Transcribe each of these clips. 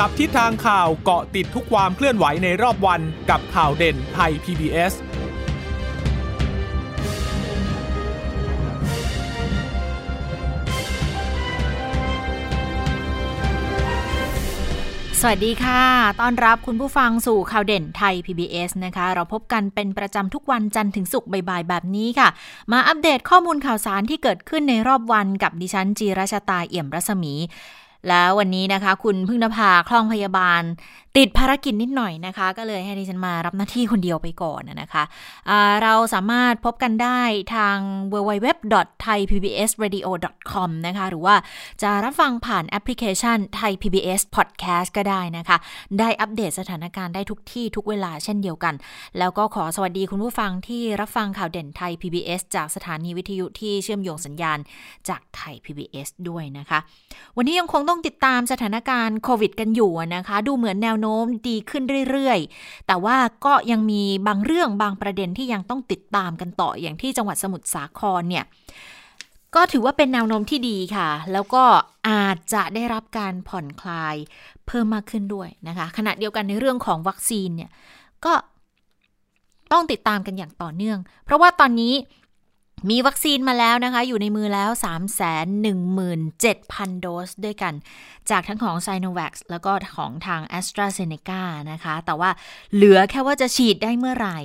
จับทิศทางข่าวเกาะติดทุกความเคลื่อนไหวในรอบวันกับข่าวเด่นไทย PBS สวัสดีค่ะ ต้อนรับคุณผู้ฟังสู่ข่าวเด่นไทย PBS นะคะ เราพบกันเป็นประจำทุกวันจันทร์ถึงศุกร์บ่ายๆ แบบนี้ค่ะ มาอัปเดตข้อมูลข่าวสารที่เกิดขึ้นในรอบวันกับดิฉันจีราชาตาเอี่ยมรัศมี แล้ววันนี้นะคะ คุณพึ่งนภาคล่องพยาบาลติดภารกิจนิดหน่อยนะคะ ก็เลยให้ดิฉันมารับหน้าที่คนเดียวไปก่อนนะคะะเราสามารถพบกันได้ทาง www.thaipbsradio.com นะคะ หรือว่าจะรับฟังผ่านแอปพลิเคชัน Thai PBS Podcast ก็ได้นะคะ ได้อัปเดตสถานการณ์ได้ทุกที่ทุกเวลาเช่นเดียวกัน แล้วก็ขอสวัสดีคุณผู้ฟังที่รับฟังข่าวเด่นไทย PBS จากสถานีวิทยุที่เชื่อมโยงสัญญาณจากไทย PBS ด้วยนะคะ วันนี้ยังคงต้องติดตามสถานการณ์โควิดกันอยู่นะคะ ดูเหมือนแนวโน้มดีขึ้นเรื่อยๆ แต่ว่าก็ยังมีบางเรื่องบางประเด็นที่ยังต้องติดตามกันต่ออย่างที่จังหวัดสมุทรสาครเนี่ยก็ถือว่าเป็นแนวโน้มที่ดีค่ะ แล้วก็อาจจะได้รับการผ่อนคลายเพิ่มมากขึ้นด้วยนะคะ ขณะเดียวกันในเรื่องของวัคซีนเนี่ยก็ต้องติดตามกันอย่างต่อเนื่อง เพราะว่าตอนนี้ มีวัคซีนมาแล้วนะคะ อยู่ในมือแล้ว 317,000 โดสด้วยกัน จากทั้งของ s i n o v a c แล้วก็ของทาง a s t r a z เซ e c a นะคะ แต่ว่าเหลือแค่ว่าจะฉีดได้เมื่อไหร่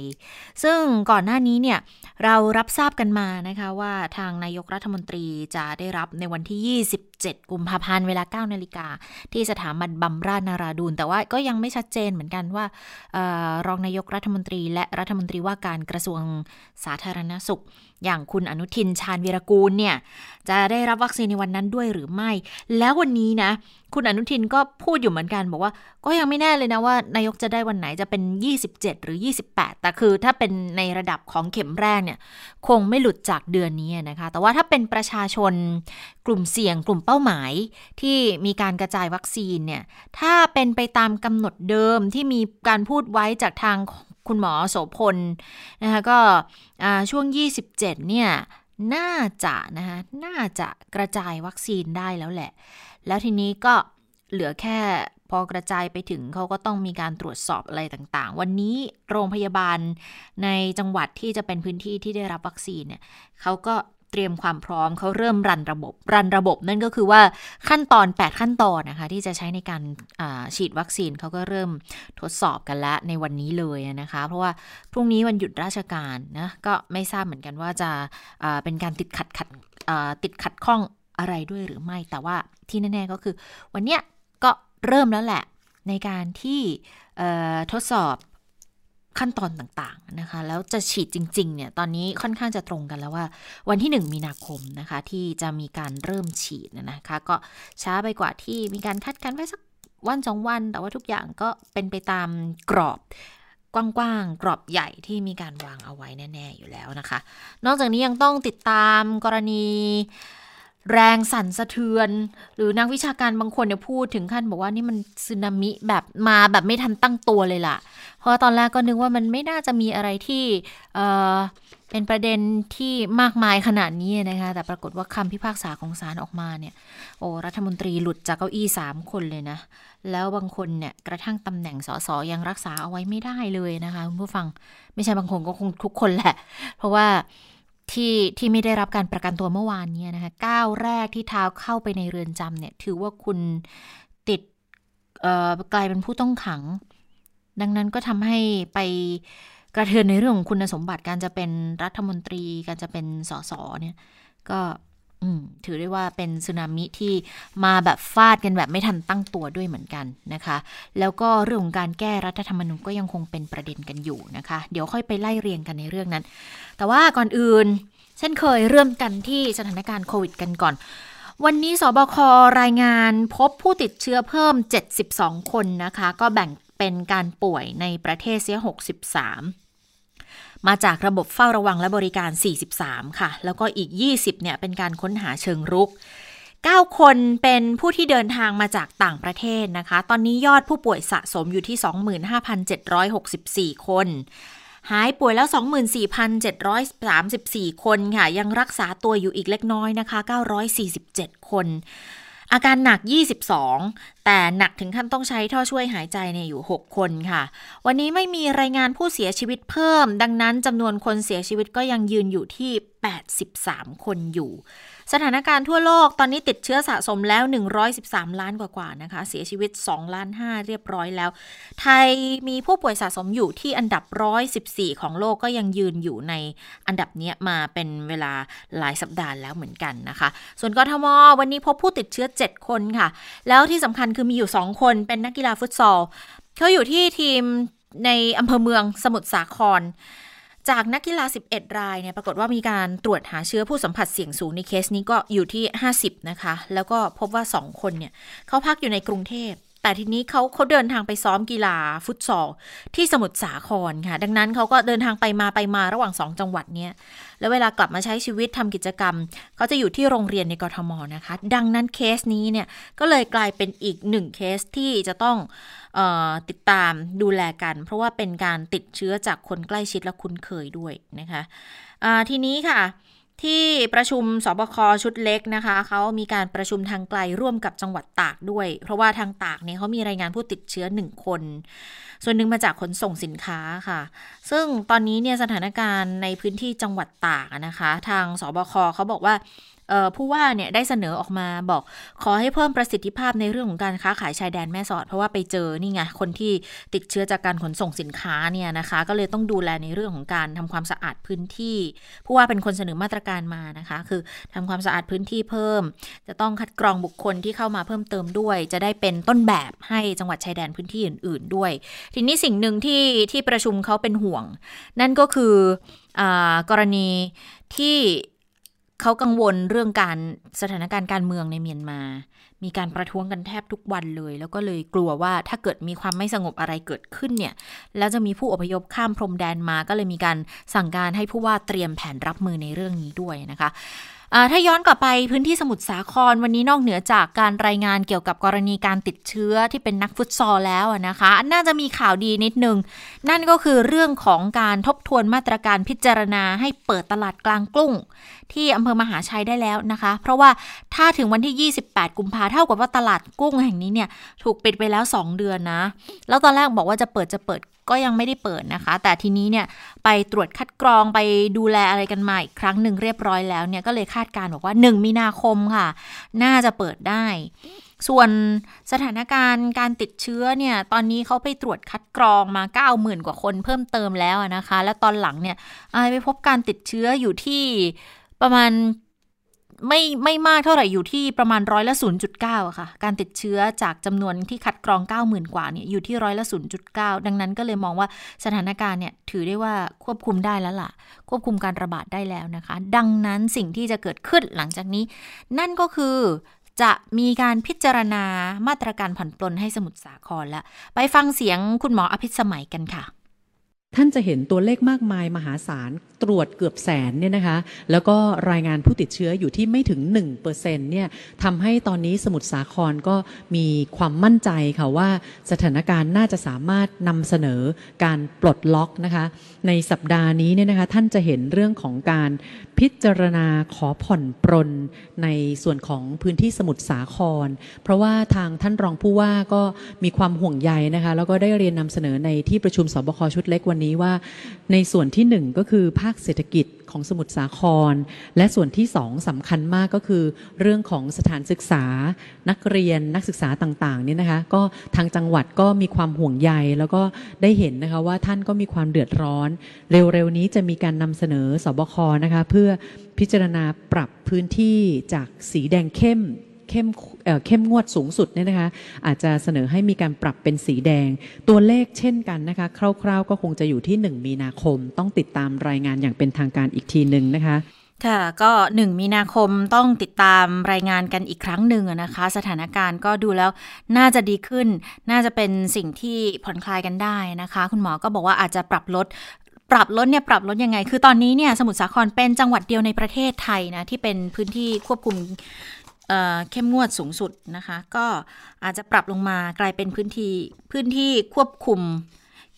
ซึ่งก่อนหน้านี้เนี่ย เรารับทราบกันมานะคะว่าทางนายกรัฐมนตรีจะได้รับในวันที่ 7 กุมภาพันธ์เวลา 9 นาฬิกา ที่สถาบันบำราชนาราดูนแต่ว่าก็ยังไม่ชัดเจนเหมือนกันว่าออรองนายกรัฐมนตรี และรัฐมนตรีว่าการกระทรวงสาธารณสุข อย่างคุณอนุทินชาญวีรกูลเนี่ยจะได้รับวัคซีนในวันนั้นด้วยหรือไม่ แล้ววันนี้นะ คุณอนุทินก็พูดอยู่เหมือนกันบอกว่า ก็ยังไม่แน่เลยนะว่า นายกจะได้วันไหนจะเป็น 27 หรือ 28 แต่คือถ้าเป็นในระดับของเข็มแรกเนี่ย คงไม่หลุดจากเดือนนี้นะคะ แต่ว่าถ้าเป็นประชาชนกลุ่มเสี่ยงกลุ่มเป้าหมายที่มีการกระจายวัคซีนเนี่ยถ้าเป็นไปตามกำหนดเดิมที่มีการพูดไว้จากทางคุณหมอโสพลนะคะก็ช่วง 27 เนี่ยน่าจะนะคะน่าจะกระจายวัคซีนได้แล้วแหละ แล้วทีนี้ก็เหลือแค่พอกระจายไปถึงเขาก็ต้องมีการตรวจสอบอะไรต่างๆ วันนี้โรงพยาบาลในจังหวัดที่จะเป็นพื้นที่ที่ได้รับวัคซีนเนี่ยเขาก็เตรียมความพร้อมเขาเริ่มรันระบบ รันระบบนั่นก็คือว่าขั้นตอน 8 ขั้นตอนนะคะ ที่จะใช้ในการฉีดวัคซีนเขาก็เริ่มทดสอบกันแล้วในวันนี้เลยนะคะ เพราะว่าพรุ่งนี้วันหยุดราชการนะก็ไม่ทราบเหมือนกันว่าจะเป็นการติดขัดขัดติดขัดข้อง อะไรด้วยหรือไม่ แต่ว่าที่แน่ๆก็คือ วันเนี้ยก็เริ่มแล้วแหละ ในการที่ทดสอบขั้นตอนต่างๆนะคะ แล้วจะฉีดจริงๆเนี่ยตอนนี้ค่อนข้างจะตรงกันแล้วว่า วันที่ 1 มีนาคมนะคะ ที่จะมีการเริ่มฉีดนะคะ ก็ช้าไปกว่าที่มีการคาดการไว้สักวันสองวัน แต่ว่าทุกอย่างก็เป็นไปตามกรอบกว้างๆ กรอบใหญ่ที่มีการวางเอาไว้แน่ ๆ อยู่แล้วนะคะ นอกจากนี้ยังต้องติดตามกรณี แรงสั่นสะเทือน หรือนักวิชาการบางคนเนี่ยพูดถึงขั้นบอกว่านี่มันสึนามิแบบมาแบบไม่ทันตั้งตัวเลยล่ะ เพราะตอนแรกก็นึกว่ามันไม่น่าจะมีอะไรที่เเป็นประเด็นที่มากมายขนาดนี้นะคะ แต่ปรากฏว่าคำพิพากษาของศาลออกมาเนี่ย โอ้ รัฐมนตรีหลุดจากเก้าอี้สามคนเลยนะ แล้วบางคนเนี่ยกระทั่งตำแหน่งสสยังรักษาเอาไว้ไม่ได้เลยนะคะคุณผู้ฟัง ไม่ใช่บางคนก็คงทุกคนแหละ เพราะว่า ที่ที่ไม่ได้รับการประกันตัวเมื่อวานนี้นะคะก้าวแรกที่เท้าเข้าไปในเรือนจำเนี่ย ถือว่าคุณติดกลายเป็นผู้ต้องขัง ดังนั้นก็ทำให้ไปกระเทือนในเรื่องของคุณสมบัติการจะเป็นรัฐมนตรี การจะเป็นสสเนี่ย ก็ ถือได้ว่าเป็นสึนามิที่มาแบบฟาดกันแบบไม่ทันตั้งตัวด้วยเหมือนกันนะคะ แล้วก็เรื่องของการแก้รัฐธรรมนูญก็ยังคงเป็นประเด็นกันอยู่นะคะ เดี๋ยวค่อยไปไล่เรียงกันในเรื่องนั้น แต่ว่าก่อนอื่น เช่นเคยเริ่มกันที่สถานการณ์โควิดกันก่อน วันนี้สบครายงานพบผู้ติดเชื้อเพิ่ม 72 คนนะคะ ก็แบ่งเป็นการป่วยในประเทศเสีย 63 มาจากระบบเฝ้าระวังและบริการ 43 ค่ะ แล้วก็อีก 20 เนี่ย เป็นการค้นหาเชิงรุก 9 คนเป็นผู้ที่เดินทางมาจากต่างประเทศนะคะ ตอนนี้ยอดผู้ป่วยสะสมอยู่ที่ 25,764 คนหายป่วยแล้ว 24,734 คนค่ะ ยังรักษาตัวอยู่อีกเล็กน้อยนะคะ 947 คน อาการหนัก 22 แต่หนักถึงขั้นต้องใช้ท่อช่วยหายใจเนี่ยอยู่ 6 คนค่ะ วันนี้ไม่มีรายงานผู้เสียชีวิตเพิ่ม ดังนั้นจำนวนคนเสียชีวิตก็ยังยืนอยู่ที่ 83 คนอยู่ สถานการณ์ทั่วโลกตอนนี้ติดเชื้อสะสมแล้ว 113 ล้านกว่าๆนะคะ เสียชีวิต 2 ล้าน 5 เรียบร้อยแล้ว ไทยมีผู้ป่วยสะสมอยู่ที่อันดับ 114 ของโลกก็ยังยืนอยู่ในอันดับนี้มาเป็นเวลาหลายสัปดาห์แล้วเหมือนกันนะคะ ส่วนกทมวันนี้พบผู้ติดเชื้อ 7 คนค่ะ แล้วที่สำคัญคือมีอยู่ 2 คนเป็นนักกีฬาฟุตซอลเขาอยู่ที่ทีมในอำเภอเมืองสมุทรสาคร จากนักกีฬา 11 รายเนี่ยปรากฏว่ามีการตรวจหาเชื้อผู้สัมผัสเสี่ยงสูงในเคสนี้ก็อยู่ที่ 50 นะคะ แล้วก็พบว่า 2 คนเนี่ยเขาพักอยู่ในกรุงเทพ แต่ทีนี้เขาเขาเดินทางไปซ้อมกีฬาฟุตซอลที่สมุทรสาครค่ะ ดังนั้นเขาก็เดินทางไปมาไปมาระหว่าง2จังหวัดเนี้ยแล้วเวลากลับมาใช้ชีวิตทำกิจกรรมเขาจะอยู่ที่โรงเรียนในกรทมนะคะ ดังนั้นเคสนี้เนี่ยก็เลยกลายเป็นอีกหนึ่งเคสที่จะต้องติดตามดูแลกัน เพราะว่าเป็นการติดเชื้อจากคนใกล้ชิดและคุ้นเคยด้วยนะคะทีนี้ค่ะ ที่ประชุมสบคชุดเล็กนะคะเขามีการประชุมทางไกลร่วมกับจังหวัดตากด้วย เพราะว่าทางตากเนี่ยเขามีรายงานผู้ติดเชื้อหนึ่งคน ส่วนหนึ่งมาจากขนส่งสินค้าค่ะ ซึ่งตอนนี้เนี่ยสถานการณ์ในพื้นที่จังหวัดตากนะคะ ทางสบคเขาบอกว่า ผู้ว่าเนี่ยได้เสนอออกมาบอกขอให้เพิ่มประสิทธิภาพในเรื่องของการค้าขายชายแดนแม่สอด เพราะว่าไปเจอนี่ไงคนที่ติดเชื้อจากการขนส่งสินค้าเนี่ยนะคะ ก็เลยต้องดูแลในเรื่องของการทำความสะอาดพื้นที่ ผู้ว่าเป็นคนเสนอมาตรการมานะคะ คือทำความสะอาดพื้นที่เพิ่ม จะต้องคัดกรองบุคคลที่เข้ามาเพิ่มเติมด้วย จะได้เป็นต้นแบบให้จังหวัดชายแดนพื้นที่อื่น ๆ ด้วย ทีนี้สิ่งหนึ่งที่ที่ประชุมเขาเป็นห่วง นั่นก็คืออกรณีที่ เขากังวลเรื่องการสถานการณ์การเมืองในเมียนมา มีการประท้วงกันแทบทุกวันเลย แล้วก็เลยกลัวว่าถ้าเกิดมีความไม่สงบอะไรเกิดขึ้นเนี่ย แล้วจะมีผู้อพยพข้ามพรมแดนมา ก็เลยมีการสั่งการให้ผู้ว่าเตรียมแผนรับมือในเรื่องนี้ด้วยนะคะ ถ้าย้อนกลับไปพื้นที่สมุทรสาครวันนี้นอกเหนือจากการรายงานเกี่ยวกับกรณีการติดเชื้อที่เป็นนักฟุตซอลแล้วนะคะ น่าจะมีข่าวดีนิดนึง นั่นก็คือเรื่องของการทบทวนมาตรการพิจารณาให้เปิดตลาดกลางกุ้ง ที่อำเภอมหาชัยได้แล้วนะคะ เพราะว่าถ้าถึงวันที่ 28 กุมภาเท่ากับว่าตลาดกุ้งแห่งนี้เนี่ยถูกปิดไปแล้ว 2 เดือนนะ แล้วตอนแรกบอกว่าจะเปิดจะเปิดก็ยังไม่ได้เปิดนะคะ แต่ทีนี้เนี่ยไปตรวจคัดกรองไปดูแลอะไรกันมาอีกครั้งหนึ่งเรียบร้อยแล้วเนี่ยก็เลยคาดการบอกว่า 1 มีนาคมค่ะ น่าจะเปิดได้ ส่วนสถานการณ์การติดเชื้อเนี่ยตอนนี้เขาไปตรวจคัดกรองมา 90,000 กว่าคนเพิ่มเติมแล้วนะคะ แล้วตอนหลังเนี่ยไปพบการติดเชื้ออยู่ที่ประมาณ ไม่ไม่มากเท่าไหร่อยู่ที่ประมาณร้อยละ 0.9อะค่ะ การติดเชื้อจากจำนวนที่คัดกรอง 90,000 กว่าเนี่ยอยู่ที่ร้อยละ 0.9 ดังนั้นก็เลยมองว่าสถานการณ์เนี่ยถือได้ว่าควบคุมได้แล้วล่ะ ควบคุมการระบาดได้แล้วนะคะ ดังนั้นสิ่งที่จะเกิดขึ้นหลังจากนี้ นั่นก็คือจะมีการพิจารณามาตรการผ่อนปลนให้สมุทรสาครล้วไปฟังเสียงคุณหมออภิสมัยกันค่ะ ท่านจะเห็นตัวเลขมากมายมหาศาลตรวจเกือบแสนเนี่ยนะคะ แล้วก็รายงานผู้ติดเชื้ออยู่ที่ไม่ถึง 1%เนี่ยทำให้ตอนนี้สมุทรสาครก็มีความมั่นใจค่ะว่าสถานการณ์น่าจะสามารถนำเสนอการปลดล็อกนะคะ ในสัปดาห์นี้เนี่ยนะคะท่านจะเห็นเรื่องของการพิจารณาขอผ่อนปรนในส่วนของพื้นที่สมุทรสาคร เพราะว่าทางท่านรองผู้ว่าก็มีความห่วงใยนะคะ แล้วก็ได้เรียนนำเสนอในที่ประชุมสบคชุดเล็กวันนี้ว่า ในส่วนที่หนึ่งก็คือภาคเศรษฐกิจของสมุทรสาคร และส่วนที่สองสำคัญมากก็คือ เรื่องของสถานศึกษา นักเรียนนักศึกษาต่างๆนี่นะคะก็ทางจังหวัดก็มีความห่วงใยแล้วก็ได้เห็นนะคะว่าท่านก็มีความเดือดร้อน เร็วๆนี้จะมีการนำเสนอสบคนะคะเพื่อพิจารณาปรับพื้นที่จากสีแดงเข้ม เข้มเข้มงวดสูงสุดเนี่ยนะคะ อาจจะเสนอให้มีการปรับเป็นสีแดง ตัวเลขเช่นกันนะคะ คร่าวๆ ก็คงจะอยู่ที่ 1 มีนาคม ต้องติดตามรายงานอย่างเป็นทางการอีกทีหนึ่งนะคะค่ะก็ 1 มีนาคมต้องติดตามรายงานกันอีกครั้งหนึ่งนะคะ สถานการณ์ก็ดูแล้วน่าจะดีขึ้น น่าจะเป็นสิ่งที่ผ่อนคลายกันได้นะคะ คุณหมอก็บอกว่าอาจจะปรับลดปรับลดเนี่ยปรับลดยังไง คือตอนนี้เนี่ยสมุทรสาครเป็นจังหวัดเดียวในประเทศไทยนะที่เป็นพื้นที่ควบคุม เข้มงวดสูงสุดนะคะ ก็อาจจะปรับลงมากลายเป็นพื้นที่พื้นที่ควบคุม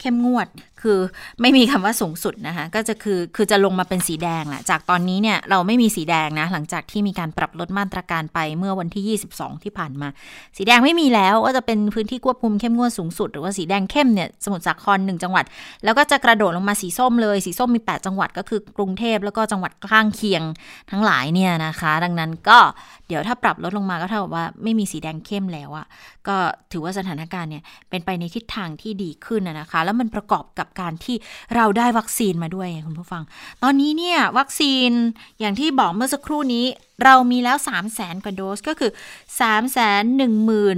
เข้มงวด คือไม่มีคำว่าสูงสุดนะคะ ก็จะคือคือจะลงมาเป็นสีแดงแหละจากตอนนี้เนี่ยเราไม่มีสีแดงนะ หลังจากที่มีการปรับลดมาตรการไปเมื่อวันที่ 22 ที่ผ่านมา สีแดงไม่มีแล้วก็จะเป็นพื้นที่ควบคุมเข้มงวดสูงสุด หรือว่าสีแดงเข้มเนี่ยสมุทรสาครหนึ่งจังหวัด แล้วก็จะกระโดดลงมาสีส้มเลย สีส้มมี 8 จังหวัดก็คือกรุงเทพแล้วก็จังหวัดข้างเคียงทั้งหลายเนี่ยนะคะ ดังนั้นก็เดี๋ยวถ้าปรับลดลงมาก็เท่ากับว่าไม่มีสีแดงเข้มแล้วอะก็ถือว่าสถานการณ์เนี่ยเป็นไปในทิศทางที่ดีขึ้นนะคะแล้วมันประกอบกับการที่เราได้วัคซีนมาด้วยคุณผู้ฟัง ตอนนี้เนี่ยวัคซีนอย่างที่บอกเมื่อสักครู่นี้เรามีแล้ว 3 0 0แสนกว่าโดสก็คือ 3 1 0 0 0 0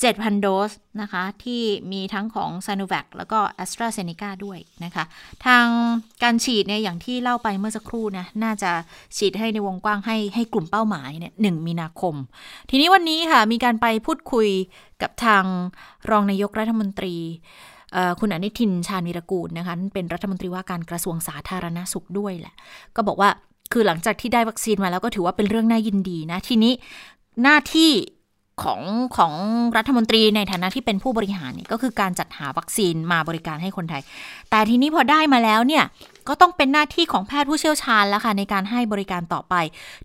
7,000 โดสนะคะ ที่มีทั้งของ s i n o v a c แล้วก็ a s t r a z เซ e c a ด้วยนะคะ ทางการฉีดเนี่ยอย่างที่เล่าไปเมื่อสักครู่นะ น่าจะฉีดให้ในวงกว้างให้ให้กลุ่มเป้าหมายเนี่ยหมีนาคม ทีนี้วันนี้ค่ะ มีการไปพูดคุยกับทางรองนายกรัฐมนตรี คุณอนุทินชาญวิรกูลนะคะเป็นรัฐมนตรีว่าการกระทรวงสาธารณสุขด้วยแหละ ก็บอกว่าคือหลังจากที่ได้วัคซีนมาแล้วก็ถือว่าเป็นเรื่องน่ายินดีนะ ทีนี้หน้าที่ของของรัฐมนตรีในฐานะที่เป็นผู้บริหารเนี่ยก็คือการจัดหาวัคซีนมาบริการให้คนไทย แต่ทีนี้พอได้มาแล้วเนี่ย ก็ต้องเป็นหน้าที่ของแพทย์ผู้เชี่ยวชาญแล้วค่ะในการให้บริการต่อไป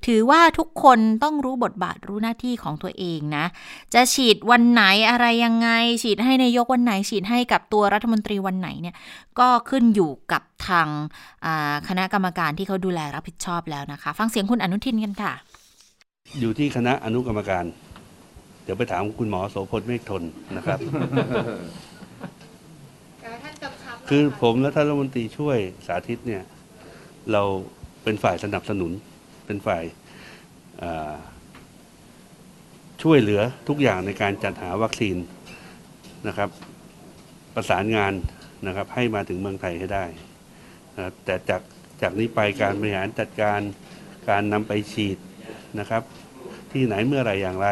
ถือว่าทุกคนต้องรู้บทบาทรู้หน้าที่ของตัวเองนะ จะฉีดวันไหนอะไรยังไง ฉีดให้นายกวันไหน ฉีดให้กับตัวรัฐมนตรีวันไหนเนี่ยก็ขึ้นอยู่กับทางคณะกรรมการที่เขาดูแลรับผิดชอบแล้วนะคะ ฟังเสียงคุณอนุทินกันค่ะ อยู่ที่คณะอนุกรรมการ เดี๋ยวไปถามคุณหมอโสพลเมฆทนนะครับ คือผมและท่านรัฐมนตรีช่วยสาธิตเนี่ยเราเป็นฝ่ายสนับสนุน เป็นฝ่ายช่วยเหลือทุกอย่างในการจัดหาวัคซีนนะครับ ประสานงานนะครับให้มาถึงเมืองไทยให้ได้นะแต่จากจากนี้ไปการบริหารจัดการการนำไปฉีดนะครับ ที่ไหนเมื่อไรอย่างไร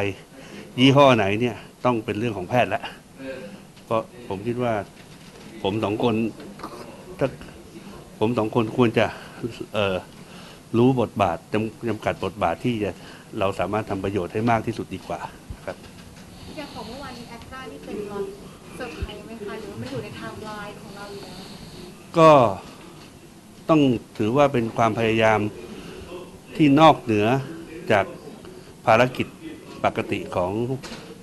ยี่ห้อไหนเนี่ยต้องเป็นเรื่องของแพทย์แล้วเพราะผมคิดว่า ผมสองคนถ้าผมสองคนควรจะเออรู้บทบาทจำจำกัดบทบาทที่จะเราสามารถทำประโยชน์ให้มากที่สุดดีกว่าครับอย่างของเมื่อวานนี้แอสตรานี่เป็นรอนเซอร์ไพรส์ไหมคะหรือว่ามันอยู่ในไทม์ไลน์ของเราอยู่แล้วก็ต้องถือว่าเป็นความพยายามที่นอกเหนือจากภารกิจปกติของ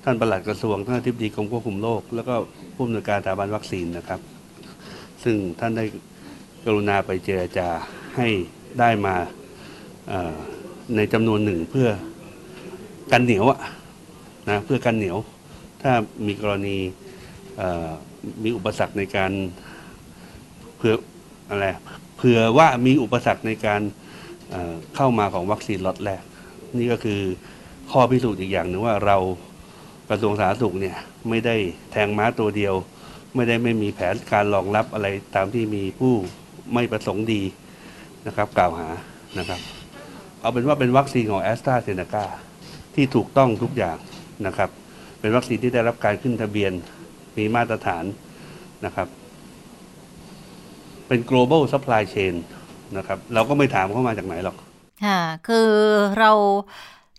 ท่านประหลัดกระทรวงท่านอธิบดีกรมควบคุมโรคแล้วก็ผู้อำนวยการสถาบันวัคซีนนะครับ ซึ่งท่านได้กรุณาไปเจรจาให้ได้มาในจำนวนหนึ่งเพื่อกันเหนียวอะนะเพื่อกันเหนียว ถ้ามีกรณีมีอุปสรรคในการเพื่ออะไรเผื่อว่ามีอุปสรรคในการเข้ามาของวัคซีนล็อตแรก นี่ก็คือข้อพิสูจน์อีกอย่างหนึ่งว่าเรา กระทรวงสาธารณสุขเนี่ยไม่ได้แทงม้าตัวเดียว ไม่ได้ไม่มีแผนการรองรับอะไรตามที่มีผู้ไม่ประสงค์ดีนะครับ กล่าวหานะครับ เอาเป็นว่าเป็นวัคซีนของแอสตราเซเนกาที่ถูกต้องทุกอย่างนะครับ เป็นวัคซีนที่ได้รับการขึ้นทะเบียนมีมาตรฐานนะครับ เป็น global supply chain นะครับ เราก็ไม่ถามเข้ามาจากไหนหรอกค่ะคือเรา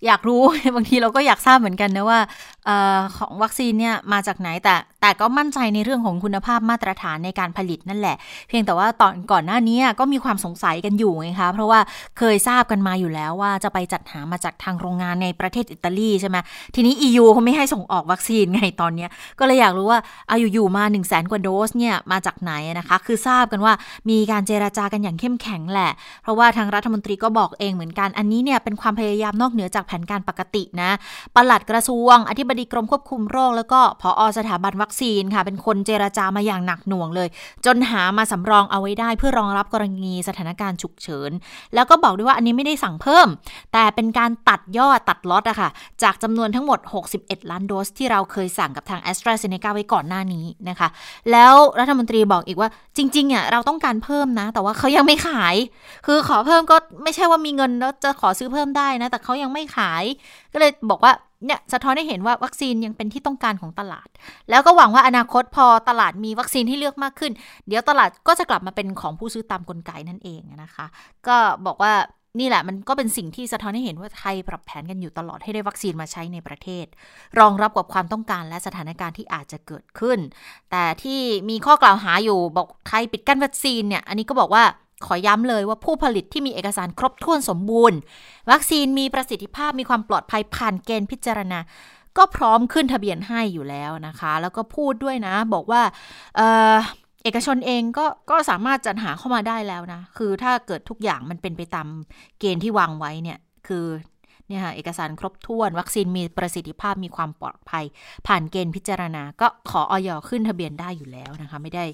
อยากรู้ บางทีเราก็อยากทราบเหมือนกันนะว่าอของวัคซีนเนี่ยมาจากไหนแต่แต่ก็มั่นใจในเรื่องของคุณภาพมาตรฐานในการผลิตนั่นแหละ เพียงแต่ว่าตอนก่อนหน้านี้ก็มีความสงสัยกันอยู่ไงคะเพราะว่าเคยทราบกันมาอยู่แล้วว่าจะไปจัดหามาจากทางโรงงานในประเทศอิตาลีใช่ไหมทีนี้ EU เขาไม่ให้ส่งออกวัคซีนไงตอนนี้ก็เลยอยากรู้ว่าเอาอยู่ๆมา1นึ่งแสนกว่าโดสเนี่ยมาจากไหนนะคะ คือทราบกันว่ามีการเจราจากันอย่างเข้มแข็งแหละ เพราะว่าทางรัฐมนตรีก็บอกเองเหมือนกันอันนี้เนี่ยเป็นความพยายามนอกเหนือจากผนการปกตินะปลัดกระทรวง อธิบดีกรมควบคุมโรค แล้วก็พออสถาบันวัคซีนค่ะ เป็นคนเจราจามาอย่างหนักหน่วงเลย จนหามาสำรองเอาไว้ได้เพื่อรองรับกรณีสถานการณ์ฉุกเฉิน แล้วก็บอกด้วยว่าอันนี้ไม่ได้สั่งเพิ่ม แต่เป็นการตัดยอดตัดล็อตอะค่ะ จากจำนวนทั้งหมด 61 ล้านโดสที่เราเคยสั่งกับทางแอสตราเซเนกาไว้ก่อนหน้านี้นะคะ แล้วรัฐมนตรีบอกอีกว่าจริงๆอะเราต้องการเพิ่มนะ แต่ว่าเขายังไม่ขาย คือขอเพิ่มก็ไม่ใช่ว่ามีเงินแล้วจะขอซื้อเพิ่มได้นะ แต่เขายังไม่ขายก็เลยบอกว่าเนี่ยสะท้อนให้เห็นว่าวัคซีนยังเป็นที่ต้องการของตลาด แล้วก็หวังว่าอนาคตพอตลาดมีวัคซีนให้เลือกมากขึ้น เดี๋ยวตลาดก็จะกลับมาเป็นของผู้ซื้อตามกลไกนั่นเองนะคะ ก็บอกว่านี่แหละมันก็เป็นสิ่งที่สะท้อนให้เห็นว่าไทยปรับแผนกันอยู่ตลอดให้ได้วัคซีนมาใช้ในประเทศ รองรับกับความต้องการและสถานการณ์ที่อาจจะเกิดขึ้น แต่ที่มีข้อกล่าวหาอยู่บอกไทยปิดกั้นวัคซีนเนี่ยอันนี้ก็บอกว่า ขอย้ำเลยว่าผู้ผลิตที่มีเอกสารครบถ้วนสมบูรณ์ วัคซีนมีประสิทธิภาพมีความปลอดภัยผ่านเกณฑ์พิจารณา ก็พร้อมขึ้นทะเบียนให้อยู่แล้วนะคะ แล้วก็พูดด้วยนะ บอกว่าเเอกชนเองก็ก็สามารถจัดหาเข้ามาได้แล้วนะ คือถ้าเกิดทุกอย่างมันเป็นไปตามเกณฑ์ที่วางไว้เนี่ย คือเนี่ยค่ะเอกสารครบถ้วน วัคซีนมีประสิทธิภาพมีความปลอดภัย ผ่านเกณฑ์พิจารณา ก็ขอออยขึ้นทะเบียนได้อยู่แล้วนะคะ ไม่ได้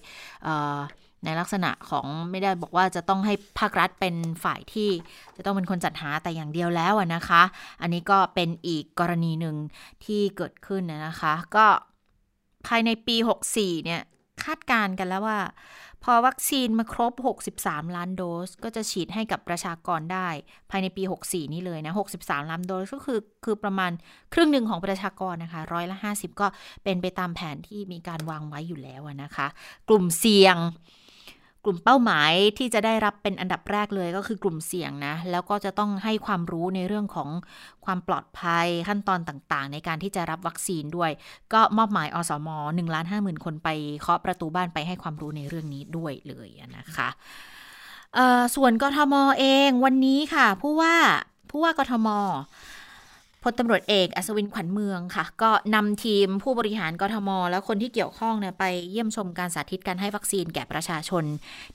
ในลักษณะของไม่ได้บอกว่าจะต้องให้ภาครัฐเป็นฝ่ายที่จะต้องเป็นคนจัดหาแต่อย่างเดียวแล้วนะคะ อันนี้ก็เป็นอีกกรณีหนึ่งที่เกิดขึ้นนะคะ ก็ภายในปี 64 เนี่ยคาดการกันแล้วว่า พอวัคซีนมาครบ 63 ล้านโดส ก็จะฉีดให้กับประชากรได้ ภายในปี 64 นี้เลยนะ 63 ล้านโดสก็คือคือประมาณครึ่งหนึ่งของประชากรนะคะร้อยละ 50 ก็เป็นไปตามแผนที่มีการวางไว้อยู่แล้วนะคะ กลุ่มเสี่ยง กลุ่มเป้าหมายที่จะได้รับเป็นอันดับแรกเลยก็คือกลุ่มเสี่ยงนะ แล้วก็จะต้องให้ความรู้ในเรื่องของความปลอดภัยขั้นตอนต่างๆ ในการที่จะรับวัคซีนด้วย ก็มอบหมายอสม1ล้าน5 0,000คนไปเคาะประตูบ้านไปให้ความรู้ในเรื่องนี้ด้วยเลยนะคะส่วนกทมเองวันนี้ค่ะผู้ว่าผู้ว่ากทม พลตำรวจเอกอัศวินขวัญเมืองค่ะ ก็นำทีมผู้บริหารกทม และคนที่เกี่ยวข้องเนี่ยไปเยี่ยมชมการสาธิตการให้วัคซีนแก่ประชาชน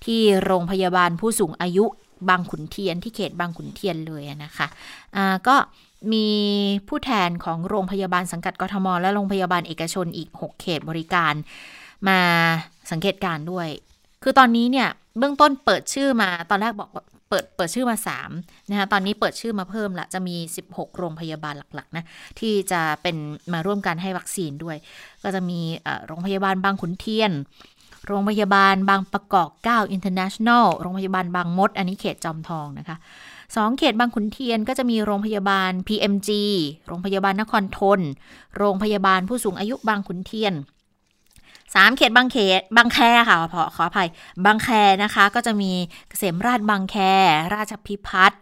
ที่โรงพยาบาลผู้สูงอายุบางขุนเทียนที่เขตบางขุนเทียนเลยนะคะะก็มีผู้แทนของโรงพยาบาลสังกัดกทม และโรงพยาบาลเอกชนอีก 6 เขตบริการ มาสังเกตการด้วย คือตอนนี้เนี่ยเบื้องต้นเปิดชื่อมาตอนแรกบอก เปิดเปิดชื่อมา3นะคะตอนนี้เปิดชื่อมาเพิ่มละจะมี 16 โรงพยาบาลหลักๆนะที่จะเป็นมาร่วมกันให้วัคซีนด้วย ก็จะมีโรงพยาบาลบางขุนเทียน โรงพยาบาลบางประกอบ9 International โรงพยาบาลบางมด อันนี้เขตจอมทองนะคะสองเขตบางขุนเทียนก็จะมีโรงพยาบาล PMG โรงพยาบาลนครทน โรงพยาบาลผู้สูงอายุบางขุนเทียน สามเขตบางเขตบางแคค่ะขอขออภัยบางแคนะคะ ก็จะมีเกษมราชบางแค ราชพิพัฒน์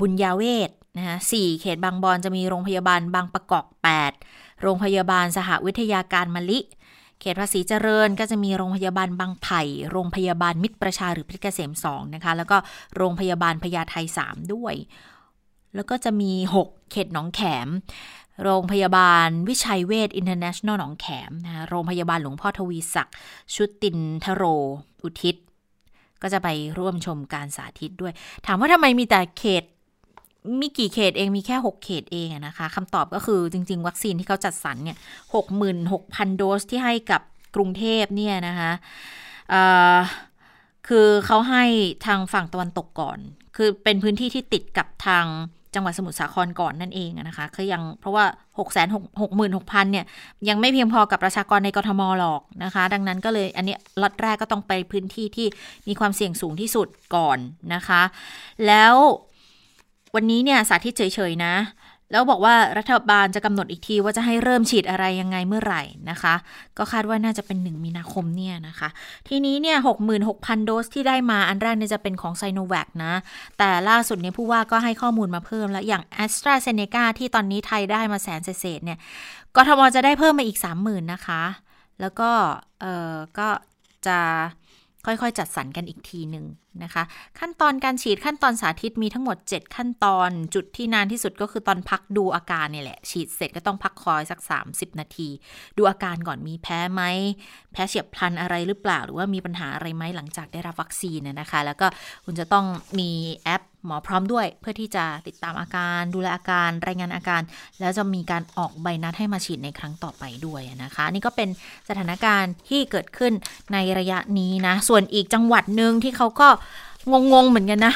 บุญญาเวศนะคะสี่เขตบางบอนจะมีโรงพยาบาลบางประกอบ 8 โรงพยาบาลสหวิทยาการมะลิ เขตภาษีเจริญก็จะมีโรงพยาบาลบางไผ่ โรงพยาบาลมิตรประชาหรือเพชรเกษม2นะคะ แล้วก็โรงพยาบาลพญาไท3ด้วย แล้วก็จะมี 6 เขตหนองแขม โรงพยาบาลวิชัยเวชอินเตอร์เนชั่นแนลหนองแขมนะโรงพยาบาลหลวงพ่อทวีศักดิ์ชุตินธโร อุทิศ ก็จะไปร่วมชมการสาธิตด้วย ถามว่าทำไมมีแต่เขต มีกี่เขตเองมีแค่ 6 เขตเองนะคะคำตอบก็คือจริง ๆ วัคซีนที่เขาจัดสรรเนี่ยหกหมื่นหกพันโดสที่ให้กับกรุงเทพเนี่ยนะคะคือเขาให้ทางฝั่งตะวันตกก่อน คือเป็นพื้นที่ที่ติดกับทาง จังหวัดสมุทรสาครก่อนนั่นเองนะคะคือยังเพราะว่า 6 6 6 6 0 0 0เนี่ยยังไม่เพียงพอกับประชากรในกรทมหรอกนะคะ ดังนั้นก็เลยอันนี้ล็อตแรกก็ต้องไปพื้นที่ที่มีความเสี่ยงสูงที่สุดก่อนนะคะ แล้ววันนี้เนี่ยสาธิตเฉยๆนะ แล้วบอกว่ารัฐบาลจะกำหนดอีกทีว่าจะให้เริ่มฉีดอะไรยังไงเมื่อไหร่นะคะ ก็คาดว่าน่าจะเป็น 1 มีนาคมเนี่ยนะคะ ทีนี้เนี่ย66,000โดสที่ได้มาอันแรกเนี่ยจะเป็นของไซโนแวคนะ แต่ล่าสุดเนี่ยผู้ว่าก็ให้ข้อมูลมาเพิ่ม แล้วอย่าง a s t r a z เซ e c a ที่ตอนนี้ไทยได้มาแสนเศษเนี่ยกทมจะได้เพิ่มมาอีก 30,000 นะคะ แล้วก็เออก็จะ ค่อยๆ จัดสรรกันอีกทีหนึ่งนะคะ ขั้นตอนการฉีดขั้นตอนสาธิตมีทั้งหมด 7 ขั้นตอน จุดที่นานที่สุดก็คือตอนพักดูอาการเนี่ยแหละ ฉีดเสร็จก็ต้องพักคอยสัก 30 นาที ดูอาการก่อนมีแพ้ไหม แพ้เฉียบพลันอะไรหรือเปล่า หรือว่ามีปัญหาอะไรไหมหลังจากได้รับวัคซีนนะคะ แล้วก็คุณจะต้องมีแอป หมอพร้อมด้วย เพื่อที่จะติดตามอาการดูแลอาการรายงานอาการ แล้วจะมีการออกใบนัดให้มาฉีดในครั้งต่อไปด้วยนะคะ นี่ก็เป็นสถานการณ์ที่เกิดขึ้นในระยะนี้นะ ส่วนอีกจังหวัดหนึ่งที่เขาก็งงๆเหมือนกันนะ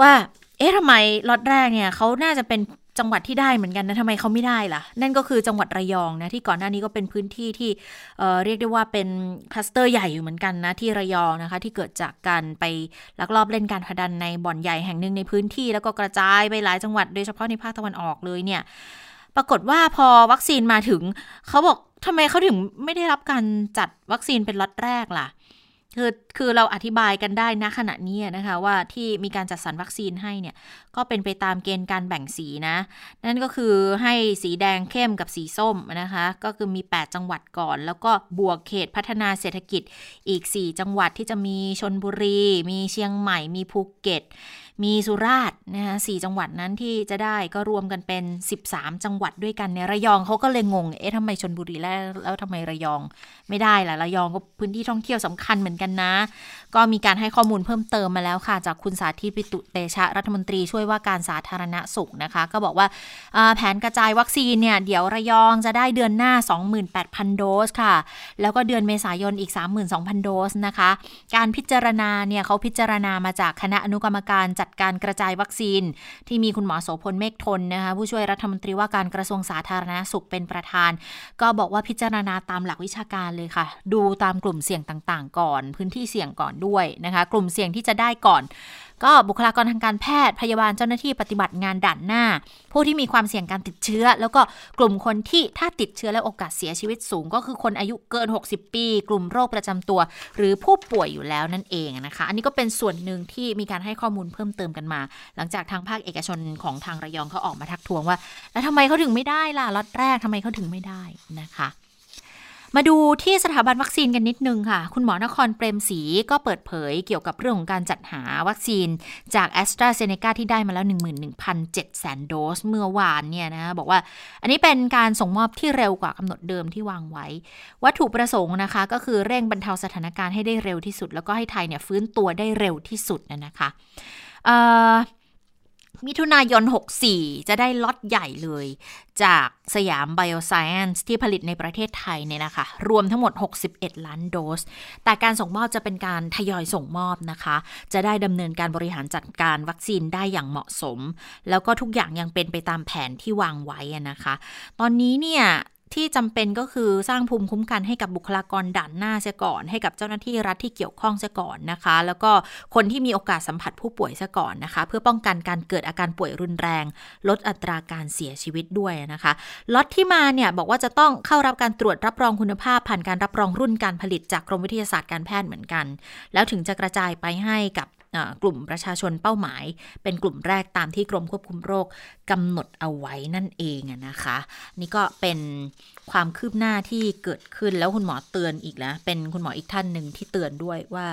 ว่าเอ๊ะทำไมล็อตแรกเนี่ยเขาน่าจะเป็น จังหวัดที่ได้เหมือนกันนะทำไมเขาไม่ได้ล่ะ นั่นก็คือจังหวัดระยองนะที่ก่อนหน้านี้ก็เป็นพื้นที่ที่เเรียกได้ว่าเป็นคลัสเตอร์ใหญ่อยู่เหมือนกันนะที่ระยองนะคะ ที่เกิดจากการไปลักลอบเล่นการพนันในบ่อนใหญ่แห่งหนึ่งในพื้นที่ แล้วก็กระจายไปหลายจังหวัดโดยเฉพาะในภาคตะวันออกเลยเนี่ยปรากฏว่าพอวัคซีนมาถึงเขาบอกทำไมเขาถึงไม่ได้รับการจัดวัคซีนเป็นล็อตแรกล่ะ คือคือเราอธิบายกันได้นะขณะนี้นะคะว่าที่มีการจัดสรรวัคซีนให้เนี่ย ก็เป็นไปตามเกณฑ์การแบ่งสีนะ นั่นก็คือให้สีแดงเข้มกับสีส้มนะคะ ก็คือมี 8 จังหวัดก่อน แล้วก็บวกเขตพัฒนาเศรษฐกิจอีก 4 จังหวัดที่จะมีชนบุรี มีเชียงใหม่มีภูเก็ต มีสุราษฎร์นะคะสจังหวัดนั้นที่จะได้ก็รวมกันเป็น 13 จังหวัดด้วยกันในระยองเขาก็เลยงง เอ๊ะทำไมชนบุรีแล้วแล้วทำไมระยองไม่ได้ล่ะ ระยองก็พื้นที่ท่องเที่ยวสำคัญเหมือนกันนะ ก็มีการให้ข้อมูลเพิ่มเติมมาแล้วค่ะ จากคุณสาธิตปิตุเตชะรัฐมนตรีช่วยว่าการสาธารณสุขนะคะ ก็บอกว่าแผนกระจายวัคซีนเนี่ยเดี๋ยวระยองจะได้เดือนหน้า 28,000 โดสค่ะ แล้วก็เดือนเมษายนอีก 32,000 โดสนะคะ การพิจารณาเนี่ยเขาพิจารณามาจากคณะอนุกรรมการจัดการกระจายวัคซีน ที่มีคุณหมอโสพลเมฆทนนะคะผู้ช่วยรัฐมนตรีว่าการกระทรวงสาธารณสุขเป็นประธาน ก็บอกว่าพิจารณาตามหลักวิชาการเลยค่ะ ดูตามกลุ่มเสี่ยงต่างๆ ก่อน พื้นที่เสี่ยงก่อนด้วยนะคะ กลุ่มเสี่ยงที่จะได้ก่อน ก็บุคลากรทางการแพทย์พยาบาลเจ้าหน้าที่ปฏิบัติงานด่านหน้า ผู้ที่มีความเสี่ยงการติดเชื้อ แล้วก็กลุ่มคนที่ถ้าติดเชื้อแล้วโอกาสเสียชีวิตสูง ก็คือคนอายุเกิน 60 ปี กลุ่มโรคประจำตัว หรือผู้ป่วยอยู่แล้วนั่นเองนะคะ อันนี้ก็เป็นส่วนหนึ่งที่มีการให้ข้อมูลเพิ่มเติมกันมา หลังจากทางภาคเอกชนของทางระยองเขาออกมาทักท้วงว่า แล้วทำไมเขาถึงไม่ได้ล่ะล็อตแรกทำไมเขาถึงไม่ได้นะคะ มาดูที่สถาบันวัคซีนกันนิดนึงค่ะ คุณหมอนครเปรมศรีก็เปิดเผยเกี่ยวกับเรื่องของการจัดหาวัคซีนจากแอสตราเซเนกาที่ได้มาแล้ว 11,700 โดส เมื่อวานเนี่ยนะบอกว่าอันนี้เป็นการส่งมอบที่เร็วกว่ากำหนดเดิมที่วางไว้ วัตถุประสงค์นะคะ ก็คือเร่งบรรเทาสถานการณ์ให้ได้เร็วที่สุด แล้วก็ให้ไทยเนี่ยฟื้นตัวได้เร็วที่สุดนะคะ มิถุนายน 64 จะได้ล็อตใหญ่เลย จากสยามไบโอไซเอนซ์ที่ผลิตในประเทศไทยเนี่ยนะคะ รวมทั้งหมด 61 ล้านโดส แต่การส่งมอบจะเป็นการทยอยส่งมอบนะคะ จะได้ดำเนินการบริหารจัดการวัคซีนได้อย่างเหมาะสม แล้วก็ทุกอย่างยังเป็นไปตามแผนที่วางไว้นะคะ ตอนนี้เนี่ย ที่จำเป็นก็คือสร้างภูมิคุ้มกันให้กับบุคลากรด่านหน้าเสียก่อน ให้กับเจ้าหน้าที่รัฐที่เกี่ยวข้องเสียก่อนนะคะ แล้วก็คนที่มีโอกาสสัมผัสผู้ป่วยเสียก่อนนะคะ เพื่อป้องกันการเกิดอาการป่วยรุนแรง ลดอัตราการเสียชีวิตด้วยนะคะล็อตที่มาเนี่ยบอกว่าจะต้องเข้ารับการตรวจรับรองคุณภาพผ่านการรับรองรุ่นการผลิตจากกรมวิทยาศาสตร์การแพทย์เหมือนกัน แล้วถึงจะกระจายไปให้กับ กลุ่มประชาชนเป้าหมาย เป็นกลุ่มแรกตามที่กรมควบคุมโรคกำหนดเอาไว้นั่นเองนะคะ นี่ก็เป็นความคืบหน้าที่เกิดขึ้นแล้วคุณหมอเตือนอีกแล้วเป็นคุณหมออีกท่านหนึ่งที่เตือนด้วยว่า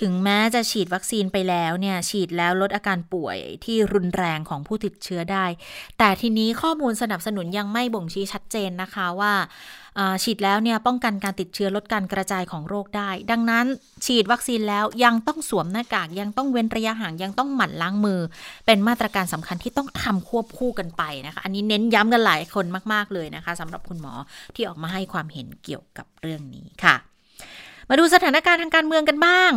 ถึงแม้จะฉีดวัคซีนไปแล้วเนี่ยฉีดแล้วลดอาการป่วยที่รุนแรงของผู้ติดเชื้อได้ แต่ทีนี้ข้อมูลสนับสนุนยังไม่บ่งชี้ชัดเจนนะคะว่า ฉีดแล้วเนี่ยป้องกันการติดเชื้อลดการกระจายของโรคได้ ดังนั้น ฉีดวัคซีนแล้วยังต้องสวมหน้ากากยังต้องเว้นระยะห่างยังต้องหมั่นล้างมือ เป็นมาตรการสำคัญที่ต้องทำควบคู่กันไปนะคะ อันนี้เน้นย้ำกันหลายคนมาก ๆ เลยนะคะสำหรับคุณหมอที่ออกมาให้ความเห็นเกี่ยวกับเรื่องนี้ค่ะ มาดูสถานการณ์ทางการเมืองกันบ้าง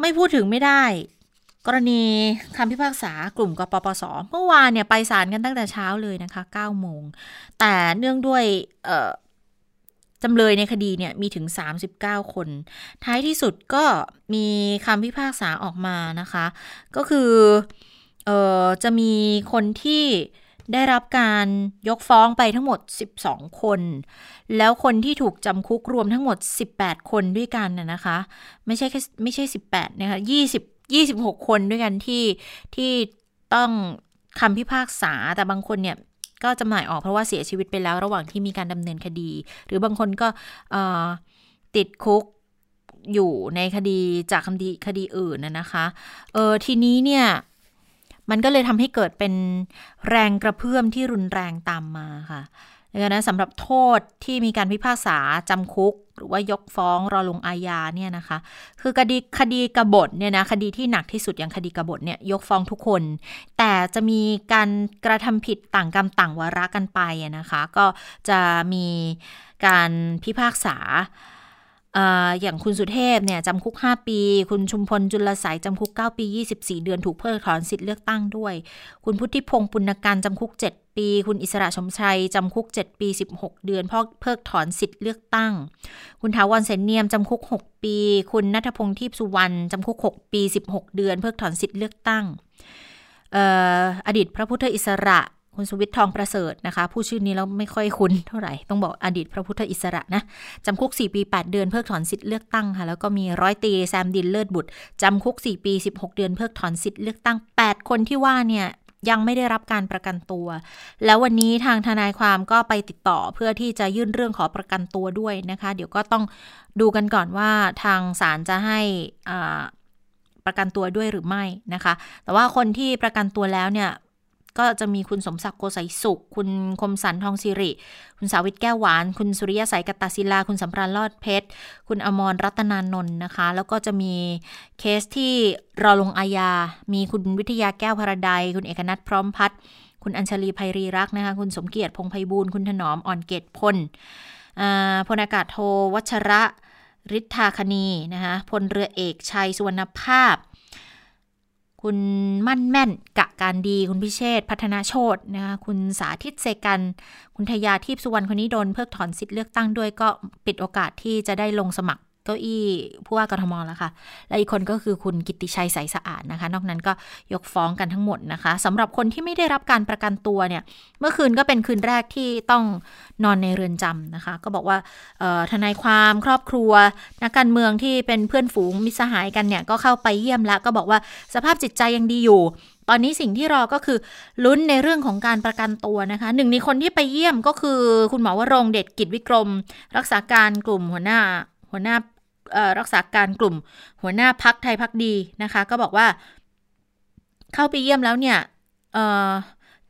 ไม่พูดถึงไม่ได้ กรณีคำพิพากษากลุ่มกปปส เมื่อวานเนี่ยไปศาลกันตั้งแต่เช้าเลยนะคะ9โมง แต่เนื่องด้วยจำเลยในคดีเนี่ยมีถึง 39 คน ท้ายที่สุดก็มีคำพิพากษาออกมานะคะ ก็คือออจะมีคนที่ได้รับการยกฟ้องไปทั้งหมด 12 คน แล้วคนที่ถูกจำคุกรวมทั้งหมด 18 คนด้วยกันนะคะ ไม่ใช่แค่ไม่ใช่ 18 นะคะ 20 26 คนด้วยกันที่ที่ต้องคำพิพากษาแต่บางคนเนี่ยก็จำหน่ายออกเพราะว่าเสียชีวิตไปแล้วระหว่างที่มีการดำเนินคดี หรือบางคนก็ติดคุกอยู่ในคดีจากคดีคดีอื่นนะนะคะเออทีนี้เนี่ยมันก็เลยทำให้เกิดเป็นแรงกระเพื่อมที่รุนแรงตามมาค่ะ ดังนั้นสำหรับโทษที่มีการพิพากษาจำคุก หรือว่ายกฟ้องรอลงอาญาเนี่ยนะคะ คือคดีคดีกบฏเนี่ยนะคดีที่หนักที่สุดอย่างคดีกบฏเนี่ยยกฟ้องทุกคน แต่จะมีการกระทำผิดต่างกรรมต่างวาระกันไปนะคะ ก็จะมีการพิพากษา อย่างคุณสุเทพเนี่ยจำคุก 5 ปี คุณชุมพลจุลสายจำคุก 9 ปี 24 เดือนถูกเพิกถอนสิทธิ์เลือกตั้งด้วย คุณพุทธิพงศ์ปุณการจำคุก 7 ปี คุณอิสระชมชัยจำคุก 7 ปี 16 เดือนเพราะเพิกถอนสิทธิ์เลือกตั้ง คุณถาวรเสนเนียมจำคุก 6 ปี คุณนัทพงศ์ทิพสุวรรณจำคุก 6 ปี 16 เดือน เพิกถอนสิทธิ์เลือกตั้งอดีตพระพุทธอิสระ คุณสวิตทองประเสริฐนะคะ ผู้ชื่อนี้แล้วไม่ค่อยคุ้นเท่าไหร่ ต้องบอกอดีตพระพุทธอิสระนะจำคุก 4 ปี 8 เดือนเพิกถอนสิทธิ์เลือกตั้งค่ะ แล้วก็มีร้อยตีแซมดินเลิศบุตรจำคุก 4 ปี 16 เดือนเพิกถอนสิทธิ์เลือกตั้ง 8 คนที่ว่าเนี่ยยังไม่ได้รับการประกันตัว แล้ววันนี้ทางทนายความก็ไปติดต่อเพื่อที่จะยื่นเรื่องขอประกันตัวด้วยนะคะ เดี๋ยวก็ต้องดูกันก่อนว่าทางศาลจะให้ประกันตัวด้วยหรือไม่นะคะ แต่ว่าคนที่ประกันตัวแล้วเนี่ย ก็จะมีคุณสมศักดิ์โกสัยสุข คุณคมสันทองสิริ คุณสาวิตแก้วหวาน คุณสุริยสัยกตาศิลา คุณสัมปราลอดเพชร คุณอมรรัตนานนท์นะคะ แล้วก็จะมีเคสที่รอลงอาญา มีคุณวิทยาแก้วพระใดคุณเอกนัทพร้อมพัฒน์คุณอัญชลีภัยรีรักนะคะ คุณสมเกียรติพงไพบูลคุณถนอมอ่อนเกตพลพลอากาศโทวัชระฤทธาคณีนะคะพลเรือเอกชัยสุวรรณภาพ คุณมั่นแม่นกะการดี คุณพิเชษพัฒนาโชตนะคะคุณสาธิตเซกัน คุณทยาทิพสุวรรณคนนี้โดนเพิกถอนสิทธิ์เลือกตั้งด้วยก็ปิดโอกาสที่จะได้ลงสมัคร เก้าอี้ผู้ว่ากทมแล้วค่ะ และอีกคนก็คือคุณกิติชัยใสสะอาดนะคะ นอกนั้นก็ยกฟ้องกันทั้งหมดนะคะสำหรับคนที่ไม่ได้รับการประกันตัวเนี่ย เมื่อคืนก็เป็นคืนแรกที่ต้องนอนในเรือนจำนะคะ ก็บอกว่าทนายความครอบครัว นักการเมืองที่เป็นเพื่อนฝูงมิสหายกันเนี่ยก็เข้าไปเยี่ยมแล้ว ก็บอกว่าสภาพจิตใจยังดีอยู่ ตอนนี้สิ่งที่รอก็คือลุ้นในเรื่องของการประกันตัวนะคะ หนึ่งในคนที่ไปเยี่ยมก็คือคุณหมอวรงเดชกิจวิกรม รักษาการกลุ่มหัวหน้าหัวหน้า รักษาการกลุ่มหัวหน้าพักไทยพักดีนะคะ ก็บอกว่า เข้าไปเยี่ยมแล้วเนี่ย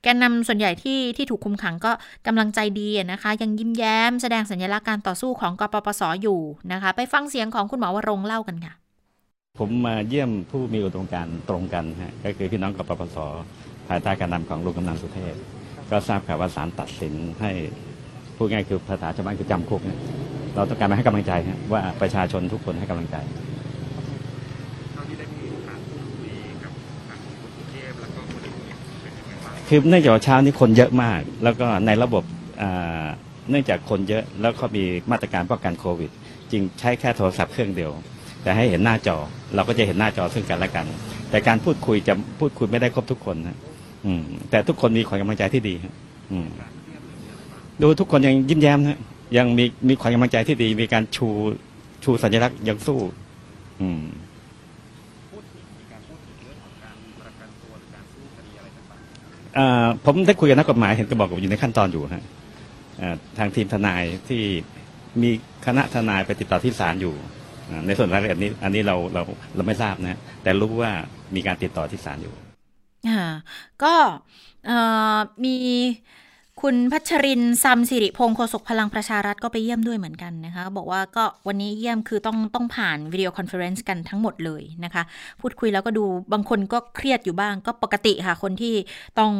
แกนนำส่วนใหญ่ที่ที่ถูกคุมขังก็กำลังใจดีนะคะ ยังยิ้มแย้มแสดงสัญลักษณ์การต่อสู้ของกปปสอยู่นะคะ ไปฟังเสียงของคุณหมอวรงเล่ากันค่ะ ผมมาเยี่ยมผู้มีอุดมการตรงกันฮะก็คือพี่น้องกปปสภายใต้การนำของลุงกำนันสุเทพก็ทราบข่าวว่าศาลตัดสินให้พูดง่ายคือภาษาชาวบ้านคือจำคุกเนี่ย เราต้องการมาให้กำลังใจครับว่าประชาชนทุกคนให้กำลังใจคือเนื่องจากเช้านี้คนเยอะมาก แล้วก็ในระบบเนื่องจากคนเยอะแล้วก็มีมาตรการป้องกันโควิดจึงใช้แค่โทรศัพท์เครื่องเดียว แต่ให้เห็นหน้าจอ เราก็จะเห็นหน้าจอซึ่งกันและกัน แต่การพูดคุยจะพูดคุยไม่ได้ครบทุกคนนะอืมแต่ทุกคนมีความกำลังใจที่ดีครับอืมดูทุกคนยังยิ้มแย้มนะ ยังมีมีความกำลังใจที่ดี มีการชูชูสัญลักษณ์ยังสู้ อืมผมได้คุยกับนักกฎหมายเห็นก็บอกว่าอยู่ในขั้นตอนอยู่ฮะทางทีมทนายที่มีคณะทนายไปติดต่อที่ศาลอยู่ในส่วนรายละเอียดนี้ อันนี้เราเราเราไม่ทราบนะแต่รู้ว่ามีการติดต่อที่ศาลอยู่อ่าก็มี คุณพัชรินทร์ ซำศิริพงษ์โฆษกพลังประชารัฐก็ไปเยี่ยมด้วยเหมือนกันนะคะบอกว่าก็วันนี้เยี่ยมคือต้องต้องผ่าน video conference กันทั้งหมดเลยนะคะ พูดคุยแล้วก็ดูบางคนก็เครียดอยู่บ้างก็ปกติค่ะ คนที่ต้อง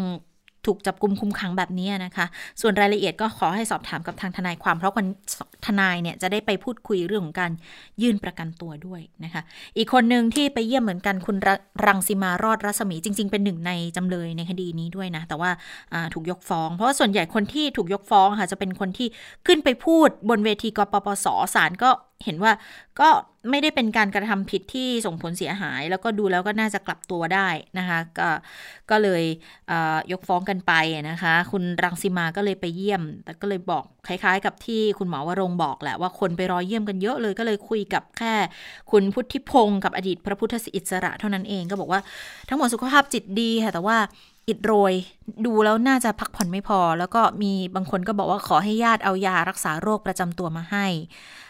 ถูกจับกลุ่มคุมขังแบบนี้นะคะ ส่วนรายละเอียดก็ขอให้สอบถามกับทางทนายความ เพราะคนทนายเนี่ยจะได้ไปพูดคุยเรื่องของการยื่นประกันตัวด้วยนะคะ อีกคนหนึ่งที่ไปเยี่ยมเหมือนกันคุณรังสิมารอดรัศมีจริง ๆ เป็นหนึ่งในจำเลยในคดีนี้ด้วยนะ แต่ว่าถูกยกฟ้อง เพราะว่าส่วนใหญ่คนที่ถูกยกฟ้องค่ะจะเป็นคนที่ขึ้นไปพูดบนเวทีกปปสศาลก็ เห็นว่าก็ไม่ได้เป็นการกระทำผิดที่ส่งผลเสียหาย แล้วก็ดูแล้วก็น่าจะกลับตัวได้นะคะก็ก็เลยยกฟ้องกันไปนะคะ คุณรังสีมาก็เลยไปเยี่ยม แต่ก็เลยบอกคล้าย ๆ กับที่คุณหมอวรงบอกแหละว่าคนไปรอเยี่ยมกันเยอะเลยก็เลยคุยกับแค่ คุณพุทธิพงศ์กับอดีตพระพุทธอิสระเท่านั้นเองก็บอกว่าทั้งหมดสุขภาพจิตดีค่ะแต่ว่าอิดโรยดูแล้วน่าจะพักผ่อนไม่พอ แล้วก็มีบางคนก็บอกว่าขอให้ญาติเอายารักษาโรคประจำตัวมาให้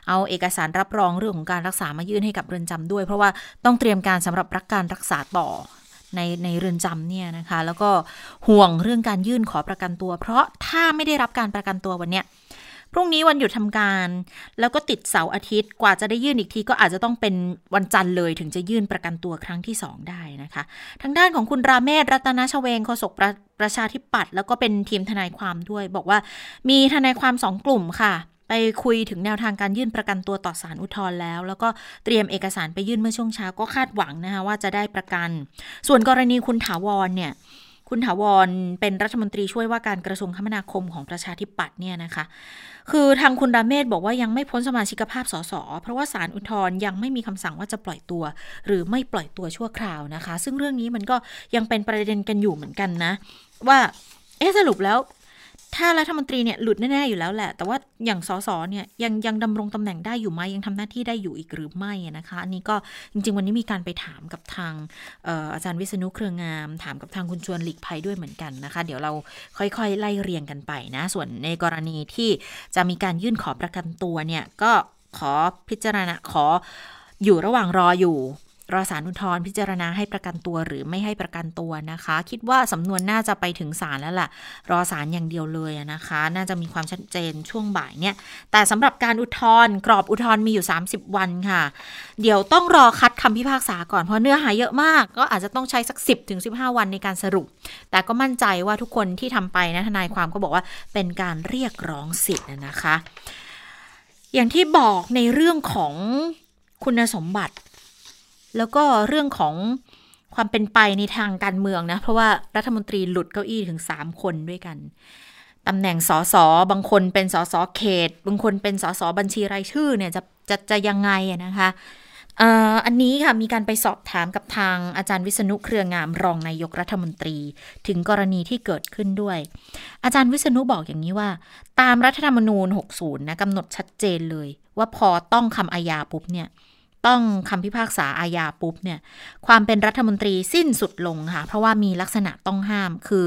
เอาเอกสารรับรองเรื่องของการรักษามายื่นให้กับเรือนจำด้วย เพราะว่าต้องเตรียมการสำหรับรักการรักษาต่อในในเรือนจำเนี่ยนะคะ แล้วก็ห่วงเรื่องการยื่นขอประกันตัว เพราะถ้าไม่ได้รับการประกันตัววันเนี้ยพรุ่งนี้วันหยุดทำการ แล้วก็ติดเสาร์อาทิตย์กว่าจะได้ยื่นอีกที ก็อาจจะต้องเป็นวันจันทร์เลยถึงจะยื่นประกันตัวครั้งที่ 2 ได้นะคะ ทางด้านของคุณราเมศรัตนชเวงโฆษกประประชาธิปัตย์แล้วก็เป็นทีมทนายความด้วย บอกว่ามีทนายความสองกลุ่มค่ะ ไปคุยถึงแนวทางการยื่นประกันตัวต่อศาลอุทธรณ์แล้ว แล้วก็เตรียมเอกสารไปยื่นเมื่อช่วงเช้าก็คาดหวังนะคะว่าจะได้ประกัน ส่วนกรณีคุณถาวรเนี่ยคุณถาวรเป็นรัฐมนตรีช่วยว่าการกระทรวงคมนาคมของประชาธิปัตย์เนี่ยนะคะ คือทางคุณดาเมศบอกว่ายังไม่พ้นสมาชิกภาพสสเพราะว่าสารอุทธรยังไม่มีคำสั่งว่าจะปล่อยตัว หรือไม่ปล่อยตัวชั่วคราวนะคะ ซึ่งเรื่องนี้มันก็ยังเป็นประเด็นกันอยู่เหมือนกันนะ ว่าเอ๊ะสรุปแล้ว ถ้ารัฐมนตรีเนี่ยหลุดแน่ๆอยู่แล้วแหละ แต่ว่าอย่างสสเนี่ยยังยังดำรงตำแหน่งได้อยู่ไหมยังทำหน้าที่ได้อยู่อีกหรือไม่นะคะอันนี้ก็จริง ๆ วันนี้มีการไปถามกับทางอออาจารย์วิษณุเครืองาม ถามกับทางคุณชวนหลีกภัยด้วยเหมือนกันนะคะ เดี๋ยวเราค่อยๆ ไล่เรียงกันไปนะ ส่วนในกรณีที่จะมีการยื่นขอประกันตัวเนี่ยก็ขอพิจารณาขออยู่ระหว่างรออยู่ รอสารอุทธรณ์พิจารณาให้ประกันตัวหรือไม่ให้ประกันตัวนะคะ คิดว่าสำนวนน่าจะไปถึงศาลแล้วล่ะ รอศาลอย่างเดียวเลยนะคะ น่าจะมีความชัดเจนช่วงบ่ายเนี่ย แต่สำหรับการอุทธรณ์กรอบอุทธรณ์มีอยู่ 30 วันค่ะ เดี๋ยวต้องรอคัดคำพิพากษาก่อนเพราะเนื้อหาเยอะมาก ก็อาจจะต้องใช้สัก 10ถึง15 วันในการสรุป แต่ก็มั่นใจว่าทุกคนที่ทำไปนะทนายความก็บอกว่าเป็นการเรียกร้องสิทธิ์นะคะ อย่างที่บอกในเรื่องของคุณสมบัติ แล้วก็เรื่องของความเป็นไปในทางการเมืองนะ เพราะว่ารัฐมนตรีหลุดเก้าอี้ถึง 3 คนด้วยกันตำแหน่งสสบางคนเป็นสสเขต บางคนเป็นสสบัญชีรายชื่อเนี่ยจะจะจะยังไงอะนะคะอันนี้ค่ะมีการไปสอบถามกับทางอาจารย์วิษณุเครืองามรองนายกรัฐมนตรี ถึงกรณีที่เกิดขึ้นด้วย อาจารย์วิษณุบอกอย่างนี้ว่า ตามรัฐธรรมนูญ 60 นะกำหนดชัดเจนเลย ว่าพอต้องคำอาญาปุ๊บเนี่ย ต้องคำพิพากษาอาญาปุ๊บเนี่ยความเป็นรัฐมนตรีสิ้นสุดลงค่ะ เพราะว่ามีลักษณะต้องห้ามคือ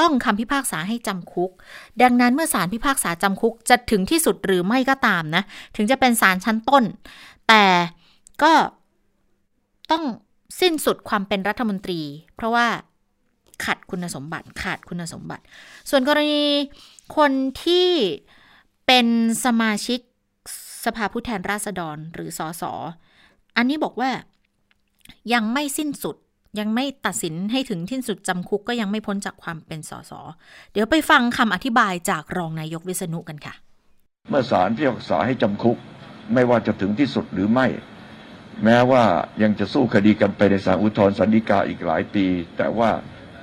ต้องคำพิพากษาให้จำคุก ดังนั้นเมื่อศาลพิพากษาจำคุกจะถึงที่สุดหรือไม่ก็ตามนะ ถึงจะเป็นศาลชั้นต้น แต่ก็ต้องสิ้นสุดความเป็นรัฐมนตรี เพราะว่าขัดคุณสมบัติขาดคุณสมบัติ ส่วนกรณีคนที่เป็นสมาชิกสภาผู้แทนราษฎรหรือสอสอ อันนี้บอกว่ายังไม่สิ้นสุดยังไม่ตัดสินให้ถึงที่สุดจำคุกก็ยังไม่พ้นจากความเป็นสส เดี๋ยวไปฟังคำอธิบายจากรองนายกวิษณุกันค่ะ เมื่อศาลพิพากษาให้จำคุก ไม่ว่าจะถึงที่สุดหรือไม่ แม้ว่ายังจะสู้คดีกันไปในศาลอุทธรณ์สันติกาอีกหลายปี แต่ว่า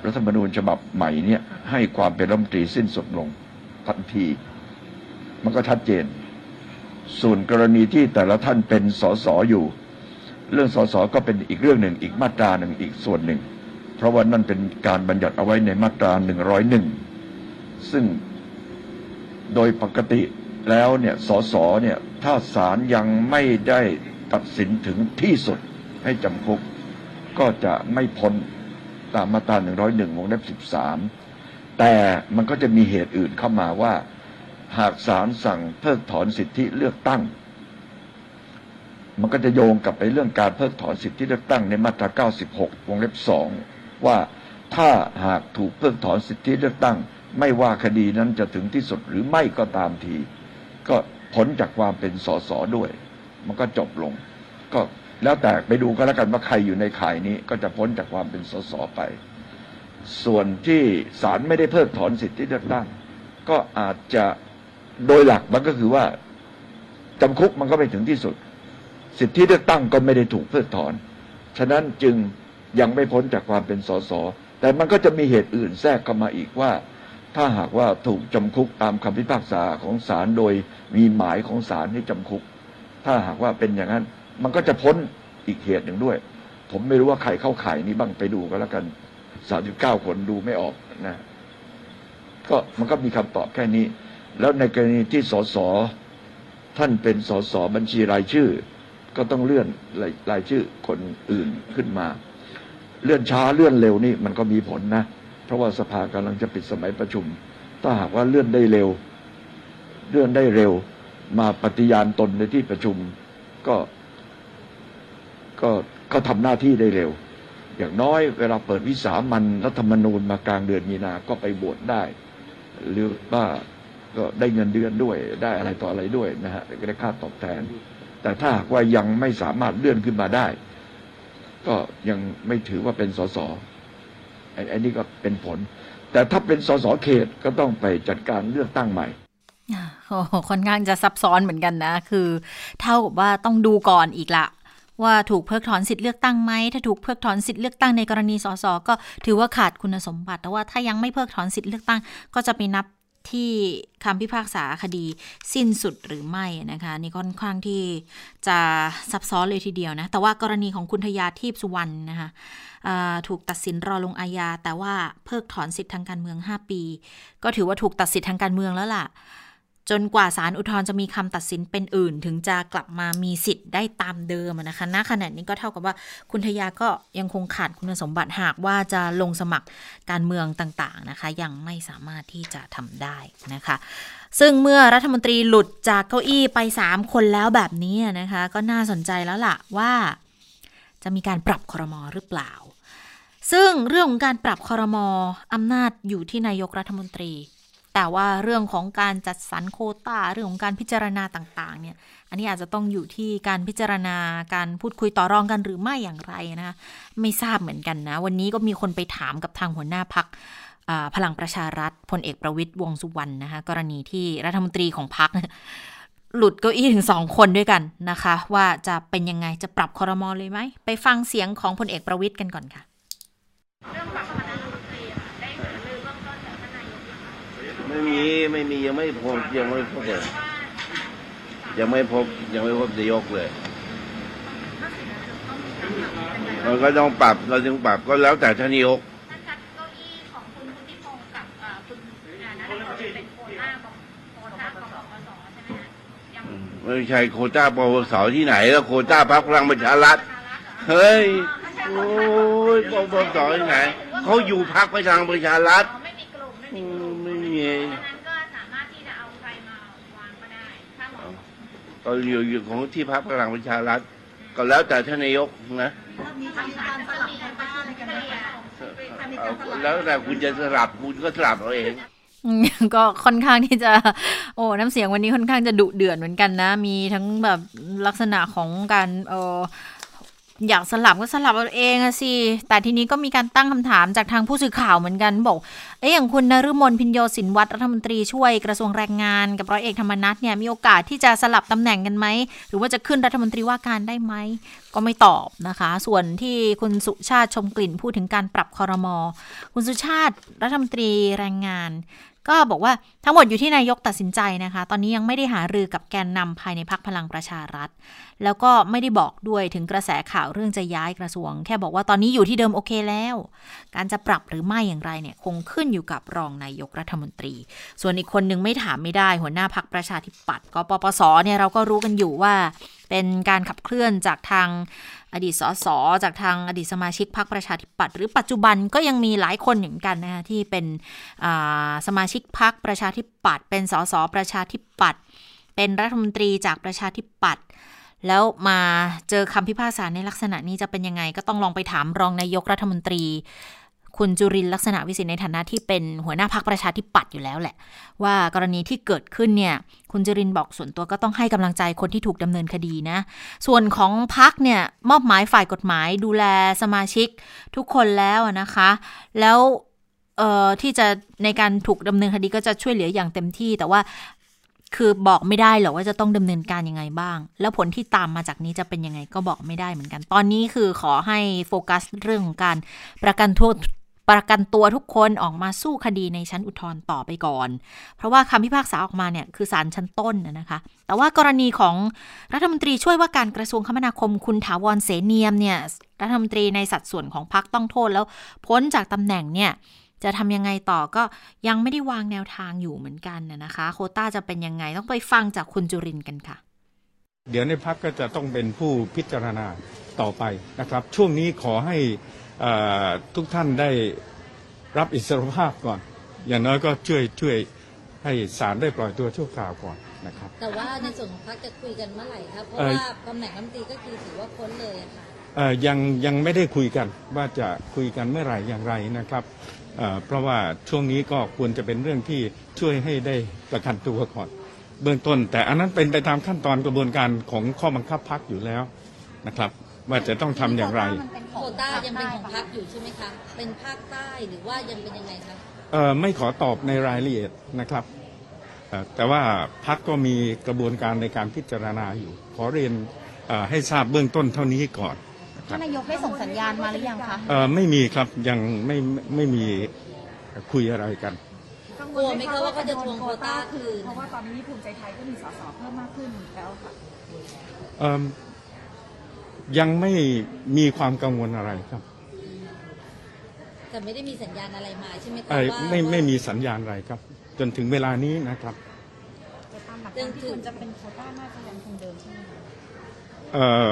รัฐธรรมนูญฉบับใหม่เนี่ยให้ความเป็นรัฐมนตรีสิ้นสุดลงทันที มันก็ชัดเจน ส่วนกรณีที่แต่ละท่านเป็นสสอยู่ เรื่องสสก็เป็นอีกเรื่องหนึ่งอีกมาตราหนึ่งอีกส่วนหนึ่ง เพราะว่านั่นเป็นการบัญญัติเอาไว้ในมาตราหนึ่งร้อยหนึ่งซึ่งโดยปกติแล้วเนี่ยสสเนี่ยถ้าศาลยังไม่ได้ตัดสินถึงที่สุดให้จำคุก ก็จะไม่พ้นตามมาตรา101วงเล็บ13แต่มันก็จะมีเหตุอื่นเข้ามาว่า หากศาลสั่งเพิกถอนสิทธิเลือกตั้ง มันก็จะโยงกลับไปเรื่องการเพิกถอนสิทธิเลือกตั้งในมาตรา 96 วงเล็บ 2 ว่าถ้าหากถูกเพิกถอนสิทธิเลือกตั้ง ไม่ว่าคดีนั้นจะถึงที่สุดหรือไม่ก็ตามที ก็พ้นจากความเป็นสสด้วย มันก็จบลง ก็แล้วแต่ไปดูก็แล้วกันว่าใครอยู่ในข่ายนี้ก็จะพ้นจากความเป็นสสไป ส่วนที่ศาลไม่ได้เพิกถอนสิทธิเลือกตั้ง ก็อาจจะโดยหลักมันก็คือว่าจำคุกมันก็ไม่ถึงที่สุด สิทธิเลือกตั้งก็ไม่ได้ถูกเพิกถอน ฉะนั้นจึงยังไม่พ้นจากความเป็นสส แต่มันก็จะมีเหตุอื่นแทรกเข้ามาอีกว่า ถ้าหากว่าถูกจำคุกตามคำพิพากษาของศาลโดยมีหมายของศาลให้จำคุก ถ้าหากว่าเป็นอย่างนั้น มันก็จะพ้นอีกเหตุหนึ่งด้วย ผมไม่รู้ว่าใครเข้าข่ายนี้บ้างไปดูก็แล้วกันสามสิบเก้าคนดูไม่ออกนะ ก็มันก็มีคำตอบแค่นี้ แล้วในกรณีที่สสท่านเป็นสสบัญชีรายชื่อ ก็ต้องเลื่อนรายรายชื่อคนอื่นขึ้นมา เลื่อนช้าเลื่อนเร็วนี่มันก็มีผลนะ เพราะว่าสภากำลังจะปิดสมัยประชุม ถ้าหากว่าเลื่อนได้เร็ว เลื่อนได้เร็ว มาปฏิญาณตนในที่ประชุม ก็ก็ก็ทำหน้าที่ได้เร็ว อย่างน้อยเวลาเปิดวิสามันรัฐธรรมนูญมากลางเดือนมีนา ก็ไปบวชได้ หรือว่าก็ได้เงินเดือนด้วย ได้อะไรต่ออะไรด้วยนะฮะได้ค่าตอบแทน แต่ถ้าหากว่ายังไม่สามารถเลื่อนขึ้นมาได้ ก็ยังไม่ถือว่าเป็นสสไอ้ไอ้นี่ก็เป็นผล แต่ถ้าเป็นสสเขตก็ต้องไปจัดการเลือกตั้งใหม่ค่อนข้างจะซับซ้อนเหมือนกันนะ คือ เท่ากับว่าต้องดูก่อนอีกละว่าถูกเพิกถอนสิทธิ์เลือกตั้งไหม ถ้าถูกเพิกถอนสิทธิ์เลือกตั้งในกรณีสสก็ถือว่าขาดคุณสมบัติ แต่ว่าถ้ายังไม่เพิกถอนสิทธิ์เลือกตั้ง ก็จะไปนับ ที่คำพิพากษาคดีสิ้นสุดหรือไม่นะคะนี่ค่อนข้างที่จะซับซ้อนเลยทีเดียวนะแต่ว่ากรณีของคุณทยาทีพสุวรรณนะคะถูกตัดสินรอลงอาญาแต่ว่าเพิกถอนสิทธิทางการเมือง 5 ปี ก็ถือว่าถูกตัดสิทธิทางการเมืองแล้วล่ะ จนกว่าศาลอุทธรณ์จะมีคำตัดสินเป็นอื่น ถึงจะกลับมามีสิทธิ์ได้ตามเดิมนะคะณขณะนี้ก็เท่ากับว่าคุณทยาก็ยังคงขาดคุณสมบัติหากว่าจะลงสมัครการเมืองต่างๆนะคะ ยังไม่สามารถที่จะทำได้นะคะ ซึ่งเมื่อรัฐมนตรีหลุดจากเก้าอี้ไป 3 คนแล้วแบบนี้นะคะ ก็น่าสนใจแล้วล่ะว่า จะมีการปรับครมอหรือเปล่า ซึ่งเรื่องของการปรับคอรมออำนาจอยู่ที่นายกรัฐมนตรี แต่ว่าเรื่องของการจัดสรรโคตาเรื่องของการพิจารณาต่างๆ เนี่ย อันนี้อาจจะต้องอยู่ที่การพิจารณาการพูดคุยต่อรองกันหรือไม่อย่างไรนะคะไม่ทราบเหมือนกันนะ วันนี้ก็มีคนไปถามกับทางหัวหน้าพักพลังประชารัฐพลเอกประวิตยวงสุวรรณนะคะกรณีที่รัฐมนตรีของพักหลุดเก้าอี้ถึงสองคนด้วยกันนะคะ ว่าจะเป็นยังไงจะปรับคอรมอเลยไหม ไปฟังเสียงของพลเอกประวิตยกันก่อนค่ะ ไม่มีไม่มียังไม่พบยังไม่พบเลยยังไม่พบยังไม่พบนายกเลยมันก็ต้องปรับเราจึงปรับก็แล้วแต่ท่านนายกท่านจัดเก้าอี้ของคุณพุทธิพงศ์กับเอ่อคุณอ่านัทพลเป็นโควต้าของโควต้าของกสใช่ไหมฮะยังไม่ใช่โควต้าปวสที่ไหน แล้วโควต้าพรรคพลังประชารัฐเฮ้ย โอ้ยปวสที่ไหน เขาอยู่พรรคประชาประชารัฐ ไม่มีกลุ่มไม่ อื มีกลุ่มมไม่มี ดังนั้นก็สามารถที่จะเอาใครมาวางก็ได้ถ้าเหมาะสมก็อยู่อยู่ของที่พรรคพลังประชารัฐ ก็แล้วแต่ท่านนายกนะมีการสลับกันบ้างอะไรกันไหมคะเอาแล้วแต่คุณจะสลับคุณก็สลับเอาเอง อืมก็ค่อนข้างที่จะ โอ้น้ำเสียงวันนี้ค่อนข้างจะดุเดือดเหมือนกันนะ มีทั้งแบบลักษณะของการเออ อยากสลับก็สลับเอาเองอะสิ แต่ทีนี้ก็มีการตั้งคำถามจากทางผู้สื่อข่าวเหมือนกันบอก เอ๊ะอย่างคุณนฤมลพินโยสินวัตรรัฐมนตรีช่วยกระทรวงแรงงาน กับร้อยเอกธรรมนัฐเนี่ยมีโอกาสที่จะสลับตำแหน่งกันไหม หรือว่าจะขึ้นรัฐมนตรีว่าการได้ไหม ก็ไม่ตอบนะคะ ส่วนที่คุณสุชาติชมกลิ่นพูดถึงการปรับคอรมอ คุณสุชาติรัฐมนตรีแรงงาน ก็บอกว่าทั้งหมดอยู่ที่นายกตัดสินใจนะคะ ตอนนี้ยังไม่ได้หารือกับแกนนำภายในพักพลังประชารัฐ แล้วก็ไม่ได้บอกด้วยถึงกระแสข่าวเรื่องจะย้ายกระทรวง แค่บอกว่าตอนนี้อยู่ที่เดิมโอเคแล้ว การจะปรับหรือไม่อย่างไรเนี่ยคงขึ้นอยู่กับรองนายกรัฐมนตรี ส่วนอีกคนหนึ่งไม่ถามไม่ได้ หัวหน้าพักประชาธิปัตย์ก็ปปสเนี่ยเราก็รู้กันอยู่ว่า เป็นการขับเคลื่อนจากทางอดีตสสจากทางอดีตสมาชิกพรรคประชาธิปัตย์หรือปัจจุบันก็ยังมีหลายคนเหมือนกันนะคะที่เป็นสมาชิกพรรคประชาธิปัตย์เป็นสสประชาธิปัตย์เป็นรัฐมนตรีจากประชาธิปัตย์ แล้วมาเจอคำพิพากษาในลักษณะนี้จะเป็นยังไง ก็ต้องลองไปถามรองนายกรัฐมนตรี คุณจุรินลักษณะวิสิทธิ์ในฐานะที่เป็นหัวหน้าพักประชาธิปัตย์อยู่แล้วแหละ ว่ากรณีที่เกิดขึ้นเนี่ยคุณจุรินบอกส่วนตัวก็ต้องให้กำลังใจคนที่ถูกดำเนินคดีนะ ส่วนของพักเนี่ยมอบหมายฝ่ายกฎหมายดูแลสมาชิกทุกคนแล้วนะคะ แล้วเอ่อที่จะในการถูกดำเนินคดีก็จะช่วยเหลืออย่างเต็มที่ แต่ว่า คือบอกไม่ได้หรอกว่าจะต้องดำเนินการยังไงบ้าง แล้วผลที่ตามมาจากนี้จะเป็นยังไงก็บอกไม่ได้เหมือนกัน ตอนนี้คือขอให้โฟกัสเรื่องของการประกันโทษประกันตัวทุกคนออกมาสู้คดีในชั้นอุทธรณ์ต่อไปก่อน เพราะว่าคำพิพากษาออกมาเนี่ยคือศาลชั้นต้นนะคะ แต่ว่ากรณีของรัฐมนตรีช่วยว่าการกระทรวงคมนาคมคุณถาวรเสเนียมเนี่ยรัฐมนตรีในสัดส่วนของพรรคต้องโทษแล้วพ้นจากตำแหน่งเนี่ย จะทำยังไงต่อก็ยังไม่ได้วางแนวทางอยู่เหมือนกันนะนะคะ โควต้าจะเป็นยังไงต้องไปฟังจากคุณจุรินทร์กันค่ะ เดี๋ยวในพักก็จะต้องเป็นผู้พิจารณาต่อไปนะครับ ช่วงนี้ขอให้เอ่อทุกท่านได้รับอิสรภาพก่อน อย่างน้อยก็ช่วยช่วยให้ศาลได้ปล่อยตัวชั่วคราวก่อนนะครับ แต่ว่าในส่วนของพรรคจะคุยกันเมื่อไหร่ครับ เพราะเอ่อว่าตำแหน่งรัฐมนตรีก็คือถือว่าพ้นเลยอะค่ะเอ่อยังยังไม่ได้คุยกันว่าจะคุยกันเมื่อไหร่อย่างไรนะครับ เอ่อเพราะว่าช่วงนี้ก็ควรจะเป็นเรื่องที่ช่วยให้ได้ประกันตัวก่อนเบื้องต้น แต่อันนั้นเป็นไปตามขั้นตอนกระบวนการของข้อบังคับพักอยู่แล้วนะครับ ว่าจะต้องทำอย่างไรโควต้ายังเป็นของพรรคอยู่ใช่ไหมคะ เป็นภาคใต้หรือว่ายังเป็นยังไงคะ เอ่อไม่ขอตอบในรายละเอียดนะครับเอ่อแต่ว่าพักก็มีกระบวนการในการพิจารณาอยู่ ขอเรียนเอ่อให้ทราบเบื้องต้นเท่านี้ก่อน นะครับนายกได้ส่งสัญญาณมาหรือยังคะเอ่อไม่มีครับยังไม่ไม่ไม่มีคุยอะไรกันกังวกลัวไหมคะว่าเขาจะทวงโควต้าคืน เพราะว่าตอนนี้ภูมิใจไทยก็มีสสเพิ่มมากขึ้นแล้วค่ะ เอิ่มยังไม่มีความกังวลอะไรครับแต่ไม่ได้มีสัญญาณอะไรมาใช่ไหมคะเอ่อว่าไม่ไม่ว่ามีสัญญาณอะไรครับ จนถึงเวลานี้นะครับแต่ตามหลักการที่ควรจะเป็นโควต้าน่าจะยังคงเดิมใช่ไหมคะ เอ่อ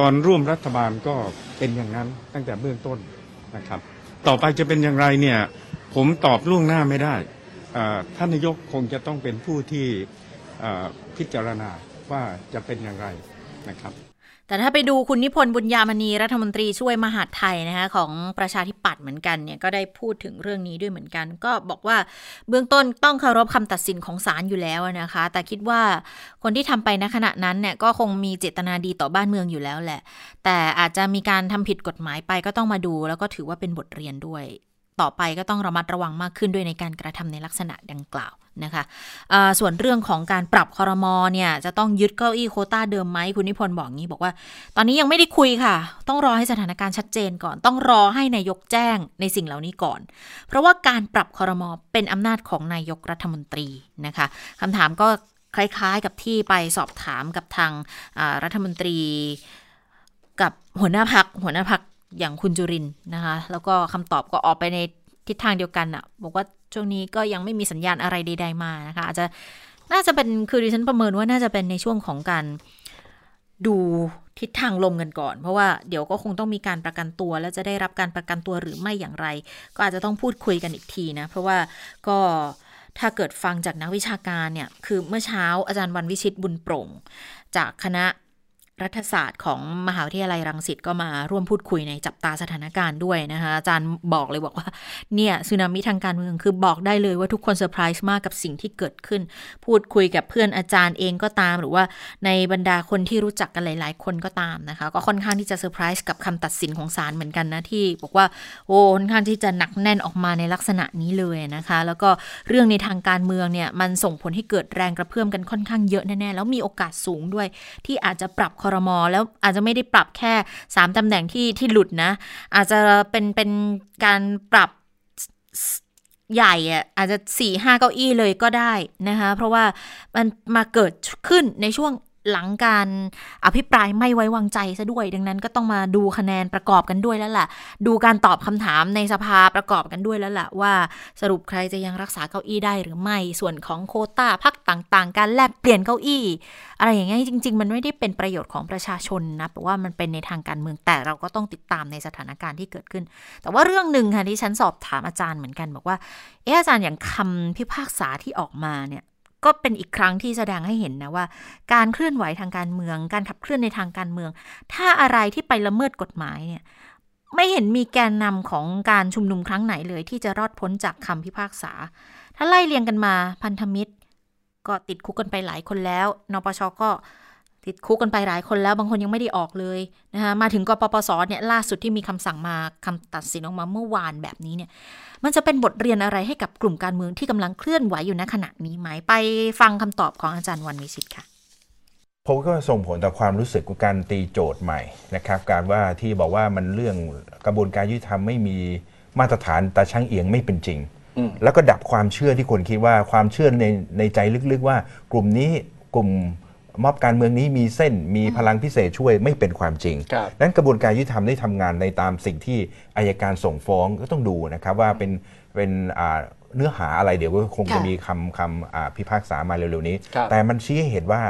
ตอนร่วมรัฐบาลก็เป็นอย่างนั้นตั้งแต่เบื้องต้นนะครับ ต่อไปจะเป็นอย่างไรเนี่ยผมตอบล่วงหน้าไม่ได้ท่านนายกคงจะต้องเป็นผู้ที่พิจารณาว่าจะเป็นอย่างไรนะครับ แต่ถ้าไปดูคุณนิพนธ์บุญญามณีรัฐมนตรีช่วยมหาดไทยนะคะของประชาธิปัตย์เหมือนกันเนี่ยก็ได้พูดถึงเรื่องนี้ด้วยเหมือนกัน ก็บอกว่าเบื้องต้นต้องเคารพคำตัดสินของศาลอยู่แล้วนะคะ แต่คิดว่าคนที่ทำไปณขณะนั้นเนี่ยก็คงมีเจตนาดีต่อบ้านเมืองอยู่แล้วแหละ แต่อาจจะมีการทำผิดกฎหมายไปก็ต้องมาดู แล้วก็ถือว่าเป็นบทเรียนด้วย ต่อไปก็ต้องระมัดระวังมากขึ้นด้วยในการกระทำในลักษณะดังกล่าว นะคะส่วนเรื่องของการปรับคอรมอเนี่ยจะต้องยึดเก้าอี้โคต้าเดิมไหมคุณนิพนธ์บอกงี้บอกว่า ตอนนี้ยังไม่ได้คุยค่ะ ต้องรอให้สถานการณ์ชัดเจนก่อน ต้องรอให้นายกแจ้งในสิ่งเหล่านี้ก่อน เพราะว่าการปรับคอรมอเป็นอำนาจของนายกรัฐมนตรีนะคะคำถามก็คล้ายๆกับที่ไปสอบถามกับทางรัฐมนตรี กับหัวหน้าพักหัวหน้าพักอย่างคุณจุรินนะคะแล้วก็คำตอบก็ออกไปใน ทิศทางเดียวกันอะบอกว่าช่วงนี้ก็ยังไม่มีสัญญาณอะไรใดๆมานะคะ อาจจะน่าจะเป็นคือดิฉันประเมินว่าน่าจะเป็นในช่วงของการดูทิศทางลมกันก่อน เพราะว่าเดี๋ยวก็คงต้องมีการประกันตัว แล้วจะได้รับการประกันตัวหรือไม่อย่างไร ก็อาจจะต้องพูดคุยกันอีกทีนะ เพราะว่าก็ถ้าเกิดฟังจากนักวิชาการเนี่ย คือเมื่อเช้าอาจารย์วันวิชิตบุญโปร่ง จากคณะ รัฐศาสตร์ของมหาวิทยาลัยรังสิตก็มาร่วมพูดคุยในจับตาสถานการณ์ด้วยนะคะอาจารย์บอกเลยบอกว่าเนี่ยสึนามิทางการเมืองคือบอกได้เลยว่าทุกคนเซอร์ไพรส์มากกับสิ่งที่เกิดขึ้น พูดคุยกับเพื่อนอาจารย์เองก็ตาม หรือว่าในบรรดาคนที่รู้จักกันหลาย ๆ คนก็ตามนะคะ ก็ค่อนข้างที่จะเซอร์ไพรส์กับคำตัดสินของศาลเหมือนกันนะที่ บอกว่าโอ้ค่อนข้างที่จะหนักแน่นออกมาในลักษณะนี้เลยนะคะ แล้วก็เรื่องในทางการเมืองเนี่ยมันส่งผลให้เกิดแรงกระเพื่อมกันค่อนข้างเยอะแน่ๆแล้วมีโอกาสสูงด้วย ที่อาจจะปรับคอรมอแล้วอาจจะไม่ได้ปรับแค่ 3ตำแหน่งที่ที่หลุดนะ อาจจะเป็นเป็นการปรับใหญ่อะอาจจะสี่ห้าเก้าอี้เลยก็ได้นะคะ เพราะว่ามันมาเกิดขึ้นในช่วง หลังการอภิปรายไม่ไว้วางใจซะด้วย ดังนั้นก็ต้องมาดูคะแนนประกอบกันด้วยแล้วล่ะ ดูการตอบคำถามในสภาประกอบกันด้วยแล้วล่ะ ว่าสรุปใครจะยังรักษาเก้าอี้ได้หรือไม่ ส่วนของโคต้าพักต่างๆ การแลกเปลี่ยนเก้าอี้ อะไรอย่างเงี้ยจริง ๆ มันไม่ได้เป็นประโยชน์ของประชาชนนะแต่ว่ามันเป็นในทางการเมืองแต่เราก็ต้องติดตามในสถานการณ์ที่เกิดขึ้น แต่ว่าเรื่องหนึ่งค่ะที่ฉันสอบถามอาจารย์เหมือนกัน บอกว่าเอออาจารย์อย่างคำพิพากษาที่ออกมาเนี่ย ก็เป็นอีกครั้งที่แสดงให้เห็นนะว่า การเคลื่อนไหวทางการเมือง การขับเคลื่อนในทางการเมือง ถ้าอะไรที่ไปละเมิดกฎหมายเนี่ยไม่เห็นมีแกนนำของการชุมนุมครั้งไหนเลย ที่จะรอดพ้นจากคำพิพากษา ถ้าไล่เรียงกันมาพันธมิตร ก็ติดคุกกันไปหลายคนแล้วนปชก็ ติดคุกกันไปหลายคนแล้วบางคนยังไม่ได้ออกเลยนะคะมาถึงกปปสเนี่ยล่าสุดที่มีคำสั่งมาคำตัดสินออกมาเมื่อวานแบบนี้เนี่ยมันจะเป็นบทเรียนอะไรให้กับกลุ่มการเมืองที่กำลังเคลื่อนไหวอยู่ณขณะนี้ไหมไปฟังคำตอบของอาจารย์วันวิชิตค่ะผมก็ส่งผลต่อความรู้สึกของการตีโจทย์ใหม่นะครับ การว่าที่บอกว่ามันเรื่องกระบวนการยุติธรรมไม่มีมาตรฐานตาช่างเอียงไม่เป็นจริง แล้วก็ดับความเชื่อที่คนคิดว่าความเชื่อในในใจลึกๆว่ากลุ่มนี้กลุ่ม ม็อบการเมืองนี้มีเส้นมีพลังพิเศษช่วยไม่เป็นความจริงครับนั้นกระบวนการยุติธรรมได้ทำงานในตามสิ่งที่อายการส่งฟ้องก็ต้องดูนะครับว่าเป็นเป็นอ่าเนื้อหาอะไรเดี๋ยวก็คงจะค่ะมีคำคำอ่าพิพากษามาเร็วๆนี้ครับแต่มันชี้ให้เห็นว่า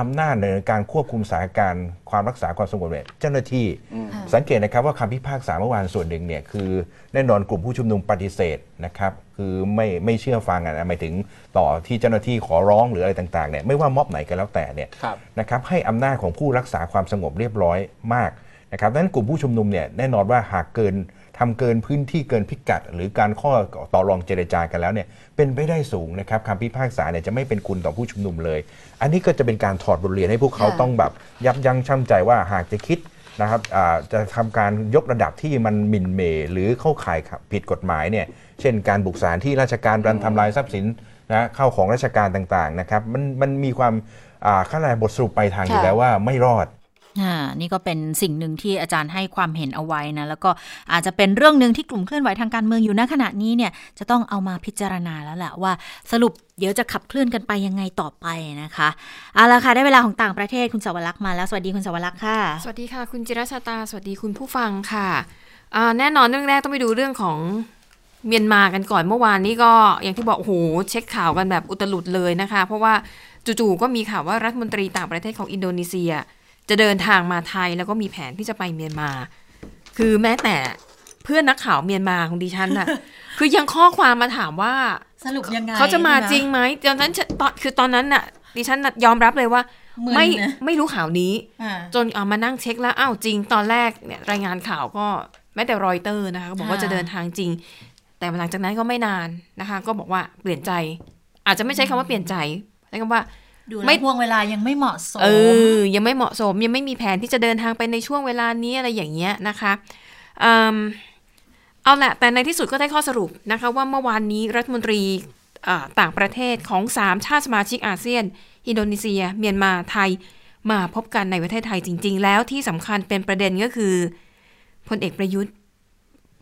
อำนาจในการควบคุมสถานการณ์ความรักษาความสงบเนี่ยเจ้าหน้าที่อืมสังเกตนะครับว่าคำพิพากษาเมื่อวานส่วนหนึ่งเนี่ยคือแน่นอนกลุ่มผู้ชุมนุมปฏิเสธนะครับคือไม่ไม่เชื่อฟังอะนะหมายถึงต่อที่เจ้าหน้าที่ขอร้องหรืออะไรต่างๆเนี่ยไม่ว่าม็อบไหนก็แล้วแต่เนี่ยครับนะครับให้อำนาจของผู้รักษาความสงบเรียบร้อยมากนะครับดังนั้นกลุ่มผู้ชุมนุมเนี่ยแน่นอนว่าหากเกิน ทำเกินพื้นที่เกินพิกัด หรือการข้อต่อรองเจรจากันแล้วเนี่ยเป็นไปได้สูงนะครับคำพิพากษาเนี่ยจะไม่เป็นคุณต่อผู้ชุมนุมเลย อันนี้ก็จะเป็นการถอดบทเรียนให้พวกเขาค่ะต้องแบบยับยั้งชั่งใจว่าหากจะคิดนะครับอ่าจะทำการยกระดับที่มันหมิ่นเหมหรือเข้าข่ายผิดกฎหมายเนี่ยเช่นการบุกสถานที่ราชการการทำลายทรัพย์สินนะเข้าของราชการต่างๆนะครับมันมันมีความอ่าข้างในบทสรุปปลายทางอยู่ค่ะแล้วว่าไม่รอด อ่านี่ก็เป็นสิ่งหนึ่งที่อาจารย์ให้ความเห็นเอาไว้นะ แล้วก็อาจจะเป็นเรื่องหนึ่งที่กลุ่มเคลื่อนไหวทางการเมืองอยู่ณขณะนี้เนี่ยจะต้องเอามาพิจารณาแล้วแหละว่าสรุปเดี๋ยวจะขับเคลื่อนกันไปยังไงต่อไปนะคะเอาละค่ะได้เวลาของต่างประเทศคุณสวรักษ์มาแล้วสวัสดีคุณสวรักษ์ค่ะ สวัสดีค่ะ คุณจิรชาตา สวัสดีคุณผู้ฟังค่ะแน่นอนเรื่องแรกต้องไปดูเรื่องของเมียนมากันก่อนเมื่อวานนี้ก็อย่างที่บอกโอ้โหเช็คข่าวกันแบบอุตลุดเลยนะคะ เพราะว่าจู่ๆก็มีข่าวว่ารัฐมนตรีต่างประเทศของอินโดนีเซีย จะเดินทางมาไทยแล้วก็มีแผนที่จะไปเมียนมา คือแม้แต่เพื่อนนักข่าวเมียนมาของดิฉันน่ะ คือยังข้อความมาถามว่าสรุปยังไงเขาจะมาใช่ไหมจริงไหมตอนนั้นฉันตอนคือตอนนั้นน่ะ ดิฉันน่ะยอมรับเลยว่ามึนไม่นะไม่รู้ข่าวนี้อ่าจนเอามานั่งเช็คแล้วอ้าวจริง ตอนแรกเนี่ยรายงานข่าวก็แม้แต่รอยเตอร์นะคะก็บอกว่าค่ะจะเดินทางจริง แต่หลังจากนั้นก็ไม่นานนะคะ ก็บอกว่าเปลี่ยนใจ อาจจะไม่ใช้คำว่าเปลี่ยนใจใช้คำว่า ดูแลไม่ห่วงเวลายังไม่เหมาะสม เออ ยังไม่เหมาะสม ยังไม่มีแผนที่จะเดินทางไปในช่วงเวลานี้อะไรอย่างเงี้ยนะคะอืมเอาแหละ แต่ในที่สุดก็ได้ข้อสรุปนะคะว่าเมื่อวานนี้รัฐมนตรีอ่าต่างประเทศของ 3 ชาติสมาชิกอาเซียน อินโดนีเซีย เมียนมาไทย มาพบกันในประเทศไทยจริง ๆ แล้วที่สำคัญเป็นประเด็นก็คือพลเอกประยุทธ์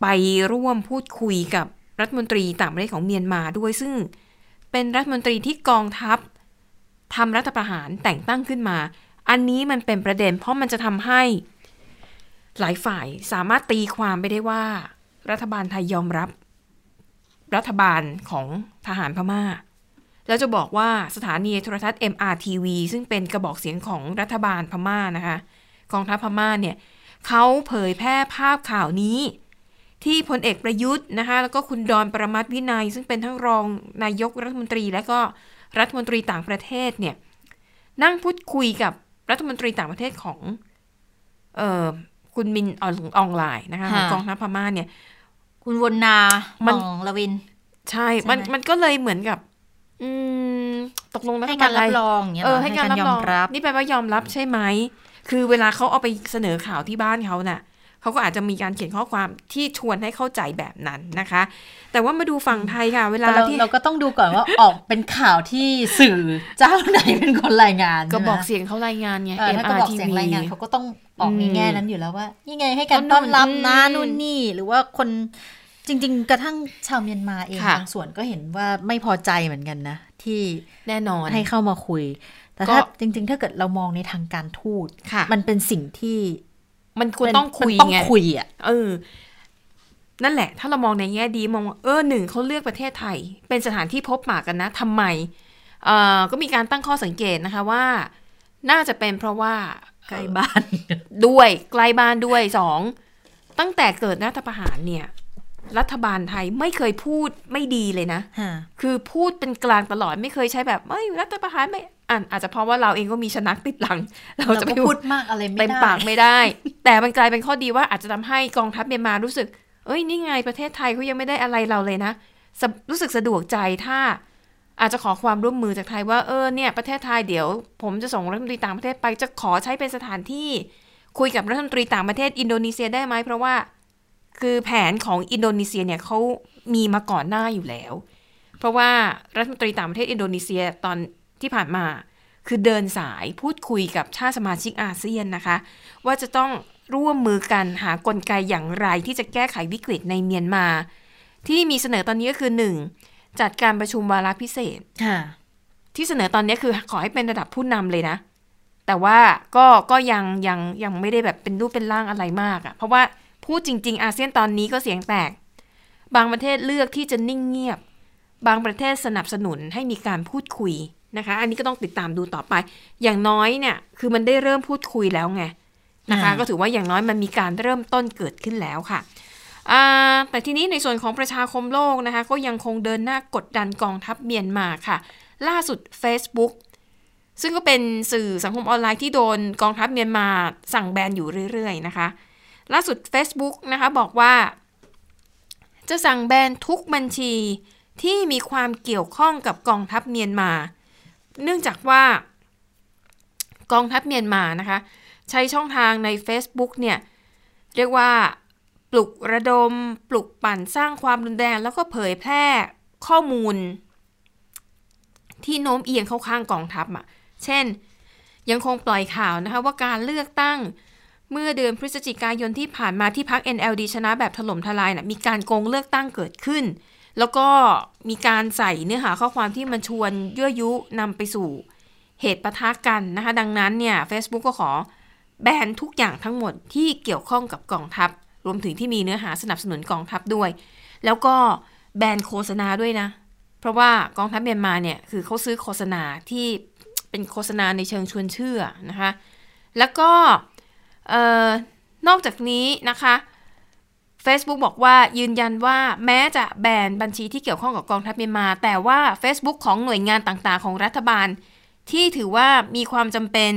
ไปร่วมพูดคุยกับรัฐมนตรีต่างประเทศของเมียนมาด้วยซึ่งเป็นรัฐมนตรีที่กองทัพ ทำรัฐประหารแต่งตั้งขึ้นมา อันนี้มันเป็นประเด็น เพราะมันจะทำให้ หลายฝ่ายสามารถตีความไปได้ว่า รัฐบาลไทยยอมรับ รัฐบาลของทหารพม่า แล้วจะบอกว่าสถานีโทรทัศน์ MRTV ซึ่งเป็นกระบอกเสียงของรัฐบาลพม่านะคะกองทัพพม่าเนี่ยเขาเผยแพร่ภาพข่าวนี้ ที่พลเอกประยุทธ์นะคะแล้วก็คุณดอนประมัติวินัย ซึ่งเป็นทั้งรองนายกรัฐมนตรีและก็ รัฐมนตรีต่างประเทศเนี่ยนั่งพูดคุยกับรัฐมนตรีต่างประเทศของเออคุณมินอองอองไลน์นะคะของค่ะกองทัพพม่าเนี่ย คุณวนนามัมันงละวิน ใช่ใช่ไหมมันมันก็เลยเหมือนกับ อืมตกลงรัฐให้บาการลรับไทยรองอย่างเงี้ยเออเหรอให้การให้การรับรองยอมรับนี่แปลว่ายอมรับใช่ไหม คือเวลาเขาเอาไปเสนอข่าวที่บ้านเขาน่ะ เขาก็อาจจะมีการเขียนข้อความที่ชวนให้เข้าใจแบบนั้นนะคะ แต่ว่ามาดูฝั่งไทยค่ะ เวลาแต่เราที่เราก็ต้องดูก่อนว่าออกเป็นข่าวที่สื่อเจ้าไหนเป็นคนรายงานก็ใช่ไหมบอกเสียงเขารายงานไงเออถ้าก็บอกเสียง MRTV รายงานเขาก็ต้องออกในอืมแง่นั้นอยู่แล้วว่านี่ไงให้การก็นู่นต้อนรับนะอืมนู่นนี่หรือว่าคนจริง ๆ กระทั่งชาวเมียนมาเองค่ะบางส่วนก็เห็นว่าไม่พอใจเหมือนกันนะ ที่แน่นอนให้เข้ามาคุย แต่ก็ถ้าจริง ๆ ถ้าเกิดเรามองในทางการทูตค่ะมันเป็นสิ่งที่ มันควรเป็นต้องคุยมันต้องไงคุยอะเออ นั่นแหละ ถ้าเรามองในแง่ดีมองว่าเออหนึ่งเขาเลือกประเทศไทย เป็นสถานที่พบปะกันนะทำไมเอ่อก็มีการตั้งข้อสังเกตนะคะว่า น่าจะเป็นเพราะว่าใกล้บ้านด้วยใกล้บ้านด้วยสองตั้งแต่เกิดรัฐประหารเนี่ย รัฐบาลไทยไม่เคยพูดไม่ดีเลยนะฮะคือพูดเป็นกลางตลอดไม่เคยใช้แบบเอ้ยรัฐประหารไม่ อะอาจจะเพราะว่าเราเองก็มีชนักติดหลัง เราเราจะก็ไม่พูดมากอะไรไม่ได้เต็มปากไม่ได้ แต่มันกลายเป็นข้อดีว่าอาจจะทำให้กองทัพเมียนมารู้สึก เอ้ยนี่ไงประเทศไทยเขายังไม่ได้อะไรเราเลยนะสะรู้สึกสะดวกใจถ้า อาจจะขอความร่วมมือจากไทยว่าเออเนี่ยประเทศไทยเดี๋ยว ผมจะส่งรัฐมนตรีต่างประเทศไปจะขอใช้เป็นสถานที่ คุยกับรัฐมนตรีต่างประเทศอินโดนีเซียได้ไหมเพราะว่า คือแผนของอินโดนีเซียเนี่ยเขามีมาก่อนหน้าอยู่แล้ว เพราะว่ารัฐมนตรีต่างประเทศอินโดนีเซียตอน ที่ผ่านมา คือเดินสายพูดคุยกับชาติสมาชิกอาเซียนนะคะ ว่าจะต้องร่วมมือกันหากลไกอย่างไรที่จะแก้ไขวิกฤตในเมียนมา ที่มีเสนอตอนนี้ก็คือหนึ่งจัดการประชุมวาระพิเศษค่ะที่เสนอตอนนี้คือขอให้เป็นระดับผู้นำเลยนะ แต่ว่าก็ก็ยังยังยังไม่ได้แบบเป็นรูปเป็นร่างอะไรมากอะ่ะ เพราะว่าพูดจริง ๆ อาเซียนตอนนี้ก็เสียงแตก บางประเทศเลือกที่จะนิ่งเงียบ บางประเทศสนับสนุนให้มีการพูดคุย นะคะ อันนี้ก็ต้องติดตามดูต่อไป อย่างน้อยเนี่ย คือมันได้เริ่มพูดคุยแล้วไงนะคะอ่าก็ถือว่าอย่างน้อยมันมีการเริ่มต้นเกิดขึ้นแล้วค่ะอ่าแต่ทีนี้ในส่วนของประชาคมโลกนะคะ ก็ยังคงเดินหน้ากดดันกองทัพเมียนมาค่ะ ล่าสุด Facebook ซึ่งก็เป็นสื่อสังคมออนไลน์ที่โดนกองทัพเมียนมาสั่งแบนอยู่เรื่อยๆนะคะ ล่าสุด Facebook นะคะบอกว่า จะสั่งแบนทุกบัญชีที่มีความเกี่ยวข้องกับกองทัพเมียนมา เนื่องจากว่ากองทัพเมียนมานะคะ ใช้ช่องทางใน Facebook เนี่ยเรียกว่าปลุกระดม ปลุกปั่นสร้างความรุนแรง แล้วก็เผยแพร่ข้อมูล ที่โน้มเอียงเข้าข้างกองทัพอะ เช่น ยังคงปล่อยข่าวนะคะว่าการเลือกตั้งเมื่อเดือนพฤศจิกายนที่ผ่านมาที่พัก NLD ชนะแบบถล่มทลายนะมีการโกงเลือกตั้งเกิดขึ้น แล้วก็มีการใส่เนื้อหาข้อความที่มันชวนยั่วยุนำไปสู่เหตุปะทะกันนะคะ ดังนั้นเนี่ย Facebook ก็ขอแบนทุกอย่างทั้งหมดที่เกี่ยวข้องกับกองทัพ รวมถึงที่มีเนื้อหาสนับสนุนกองทัพด้วย แล้วก็แบนโฆษณาด้วยนะ เพราะว่ากองทัพเมียนมาเนี่ยคือเขาซื้อโฆษณาที่เป็นโฆษณาในเชิงชวนเชื่อนะคะ แล้วก็นอกจากนี้นะคะ Facebook บอกว่ายืนยันว่าแม้จะแบนบัญชีที่เกี่ยวข้องกับกองทัพเมียนมา แต่ว่า Facebook ของหน่วยงานต่างๆ ของรัฐบาล ที่ถือว่ามีความจำเป็น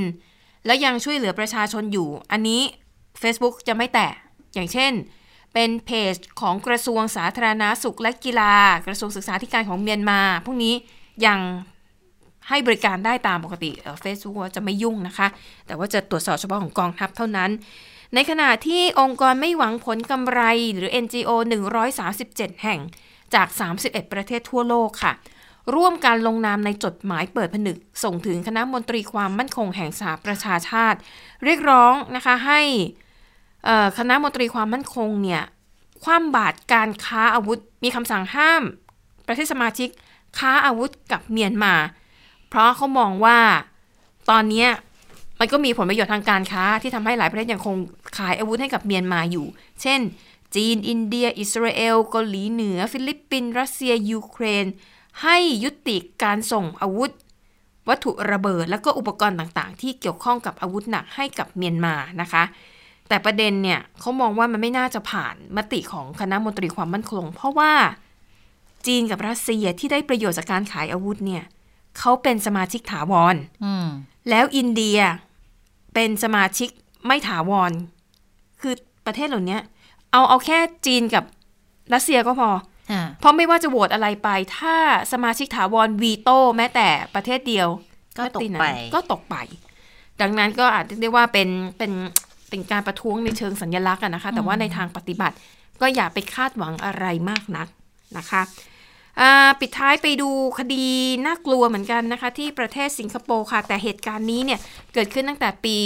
และยังช่วยเหลือประชาชนอยู่ อันนี้ Facebook จะไม่แตะอย่างเช่น เป็นเพจของกระทรวงสาธารณาสุขและกีฬา กระทรวงศึกษาธิการของเมียนมา พวกนี้ยังให้บริการได้ตามปกติเฟซบุ๊กจะไม่ยุ่งนะคะ แต่ว่าจะตรวจสอบเฉพาะของกองทัพเท่านั้น ในขณะที่องค์กรไม่หวังผลกำไรหรือ NGO 137 แห่งจาก 31 ประเทศทั่วโลกค่ะ ร่วมการลงนามในจดหมายเปิดผนึก ส่งถึงคณะมนตรีความมั่นคงแห่งสหประชาชาติ เรียกร้องนะคะให้คณะมนตรีความมั่นคงเนี่ยคว่ำบาตรการค้าอาวุธมีคำสั่งห้าม ประเทศสมาชิกค้าอาวุธกับเมียนมา เพราะเขามองว่าตอนนี้ มันก็มีผลประโยชน์ทางการค้าที่ทำให้หลายประเทศยังคงขายอาวุธให้กับเมียนมาอยู่ เช่น จีน อินเดีย อิสราเอลเกาหลีเหนือ ฟิลิปปินส์รัสเซีย ยูเครน ให้ยุติการส่งอาวุธ วัตถุระเบิด และก็อุปกรณ์ต่างๆ ที่เกี่ยวข้องกับอาวุธหนักให้กับเมียนมานะคะ แต่ประเด็นเนี่ยเขามองว่ามันไม่น่าจะผ่านมติของคณะมนตรีความมั่นคง เพราะว่าจีนกับรัสเซียที่ได้ประโยชน์จากการขายอาวุธเนี่ยเขาเป็นสมาชิกถาวรแล้วอินเดีย เป็นสมาชิกไม่ถาวร คือประเทศเหล่านี้เอาเอาแค่จีนกับรัสเซียก็พอ เพราะไม่ว่าจะโหวตอะไรไป ถ้าสมาชิกถาวรวีโต้แม้แต่ประเทศเดียว ก็ตกไปก็ตกไป ดังนั้นก็อาจจะได้ว่าเป็นเป็นเป็นการประท้วงในเชิงสัญลักษณ์นะคะ แต่ว่าในทางปฏิบัติก็อย่าไปคาดหวังอะไรมากนักนะคะ ปิดท้ายไปดูคดีน่ากลัวเหมือนกันนะคะ ที่ประเทศสิงคโปร์ค่ะ แต่เหตุการณ์นี้เนี่ยเกิดขึ้นตั้งแต่ปี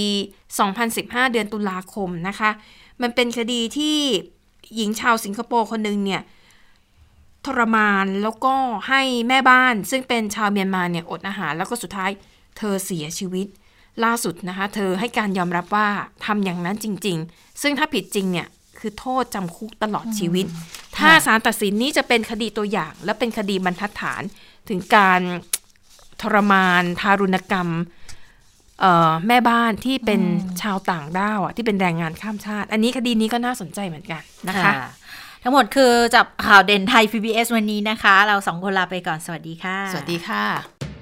2015 เดือนตุลาคมนะคะ มันเป็นคดีที่หญิงชาวสิงคโปร์คนหนึ่งเนี่ยทรมานแล้วก็ให้แม่บ้านซึ่งเป็นชาวเมียนมาเนี่ยอดอาหารแล้วก็สุดท้ายเธอเสียชีวิตล่าสุดนะคะ เธอให้การยอมรับว่าทำอย่างนั้นจริง ๆ ซึ่งถ้าผิดจริงเนี่ย คือโทษจำคุกตลอดชีวิต ถ้าศาลตัดสินนี้จะเป็นคดีตัวอย่าง และเป็นคดีบรรทัดฐานถึงการทรมาน ทารุณกรรมแม่บ้านที่เป็นชาวต่างด้าวที่เป็นแรงงานข้ามชาติ อันนี้คดีนี้ก็น่าสนใจเหมือนกันนะคะ ทั้งหมดคือจับข่าวเด่นไทย PBS วันนี้นะคะ เราสองคนลาไปก่อนสวัสดีค่ะ สวัสดีค่ะ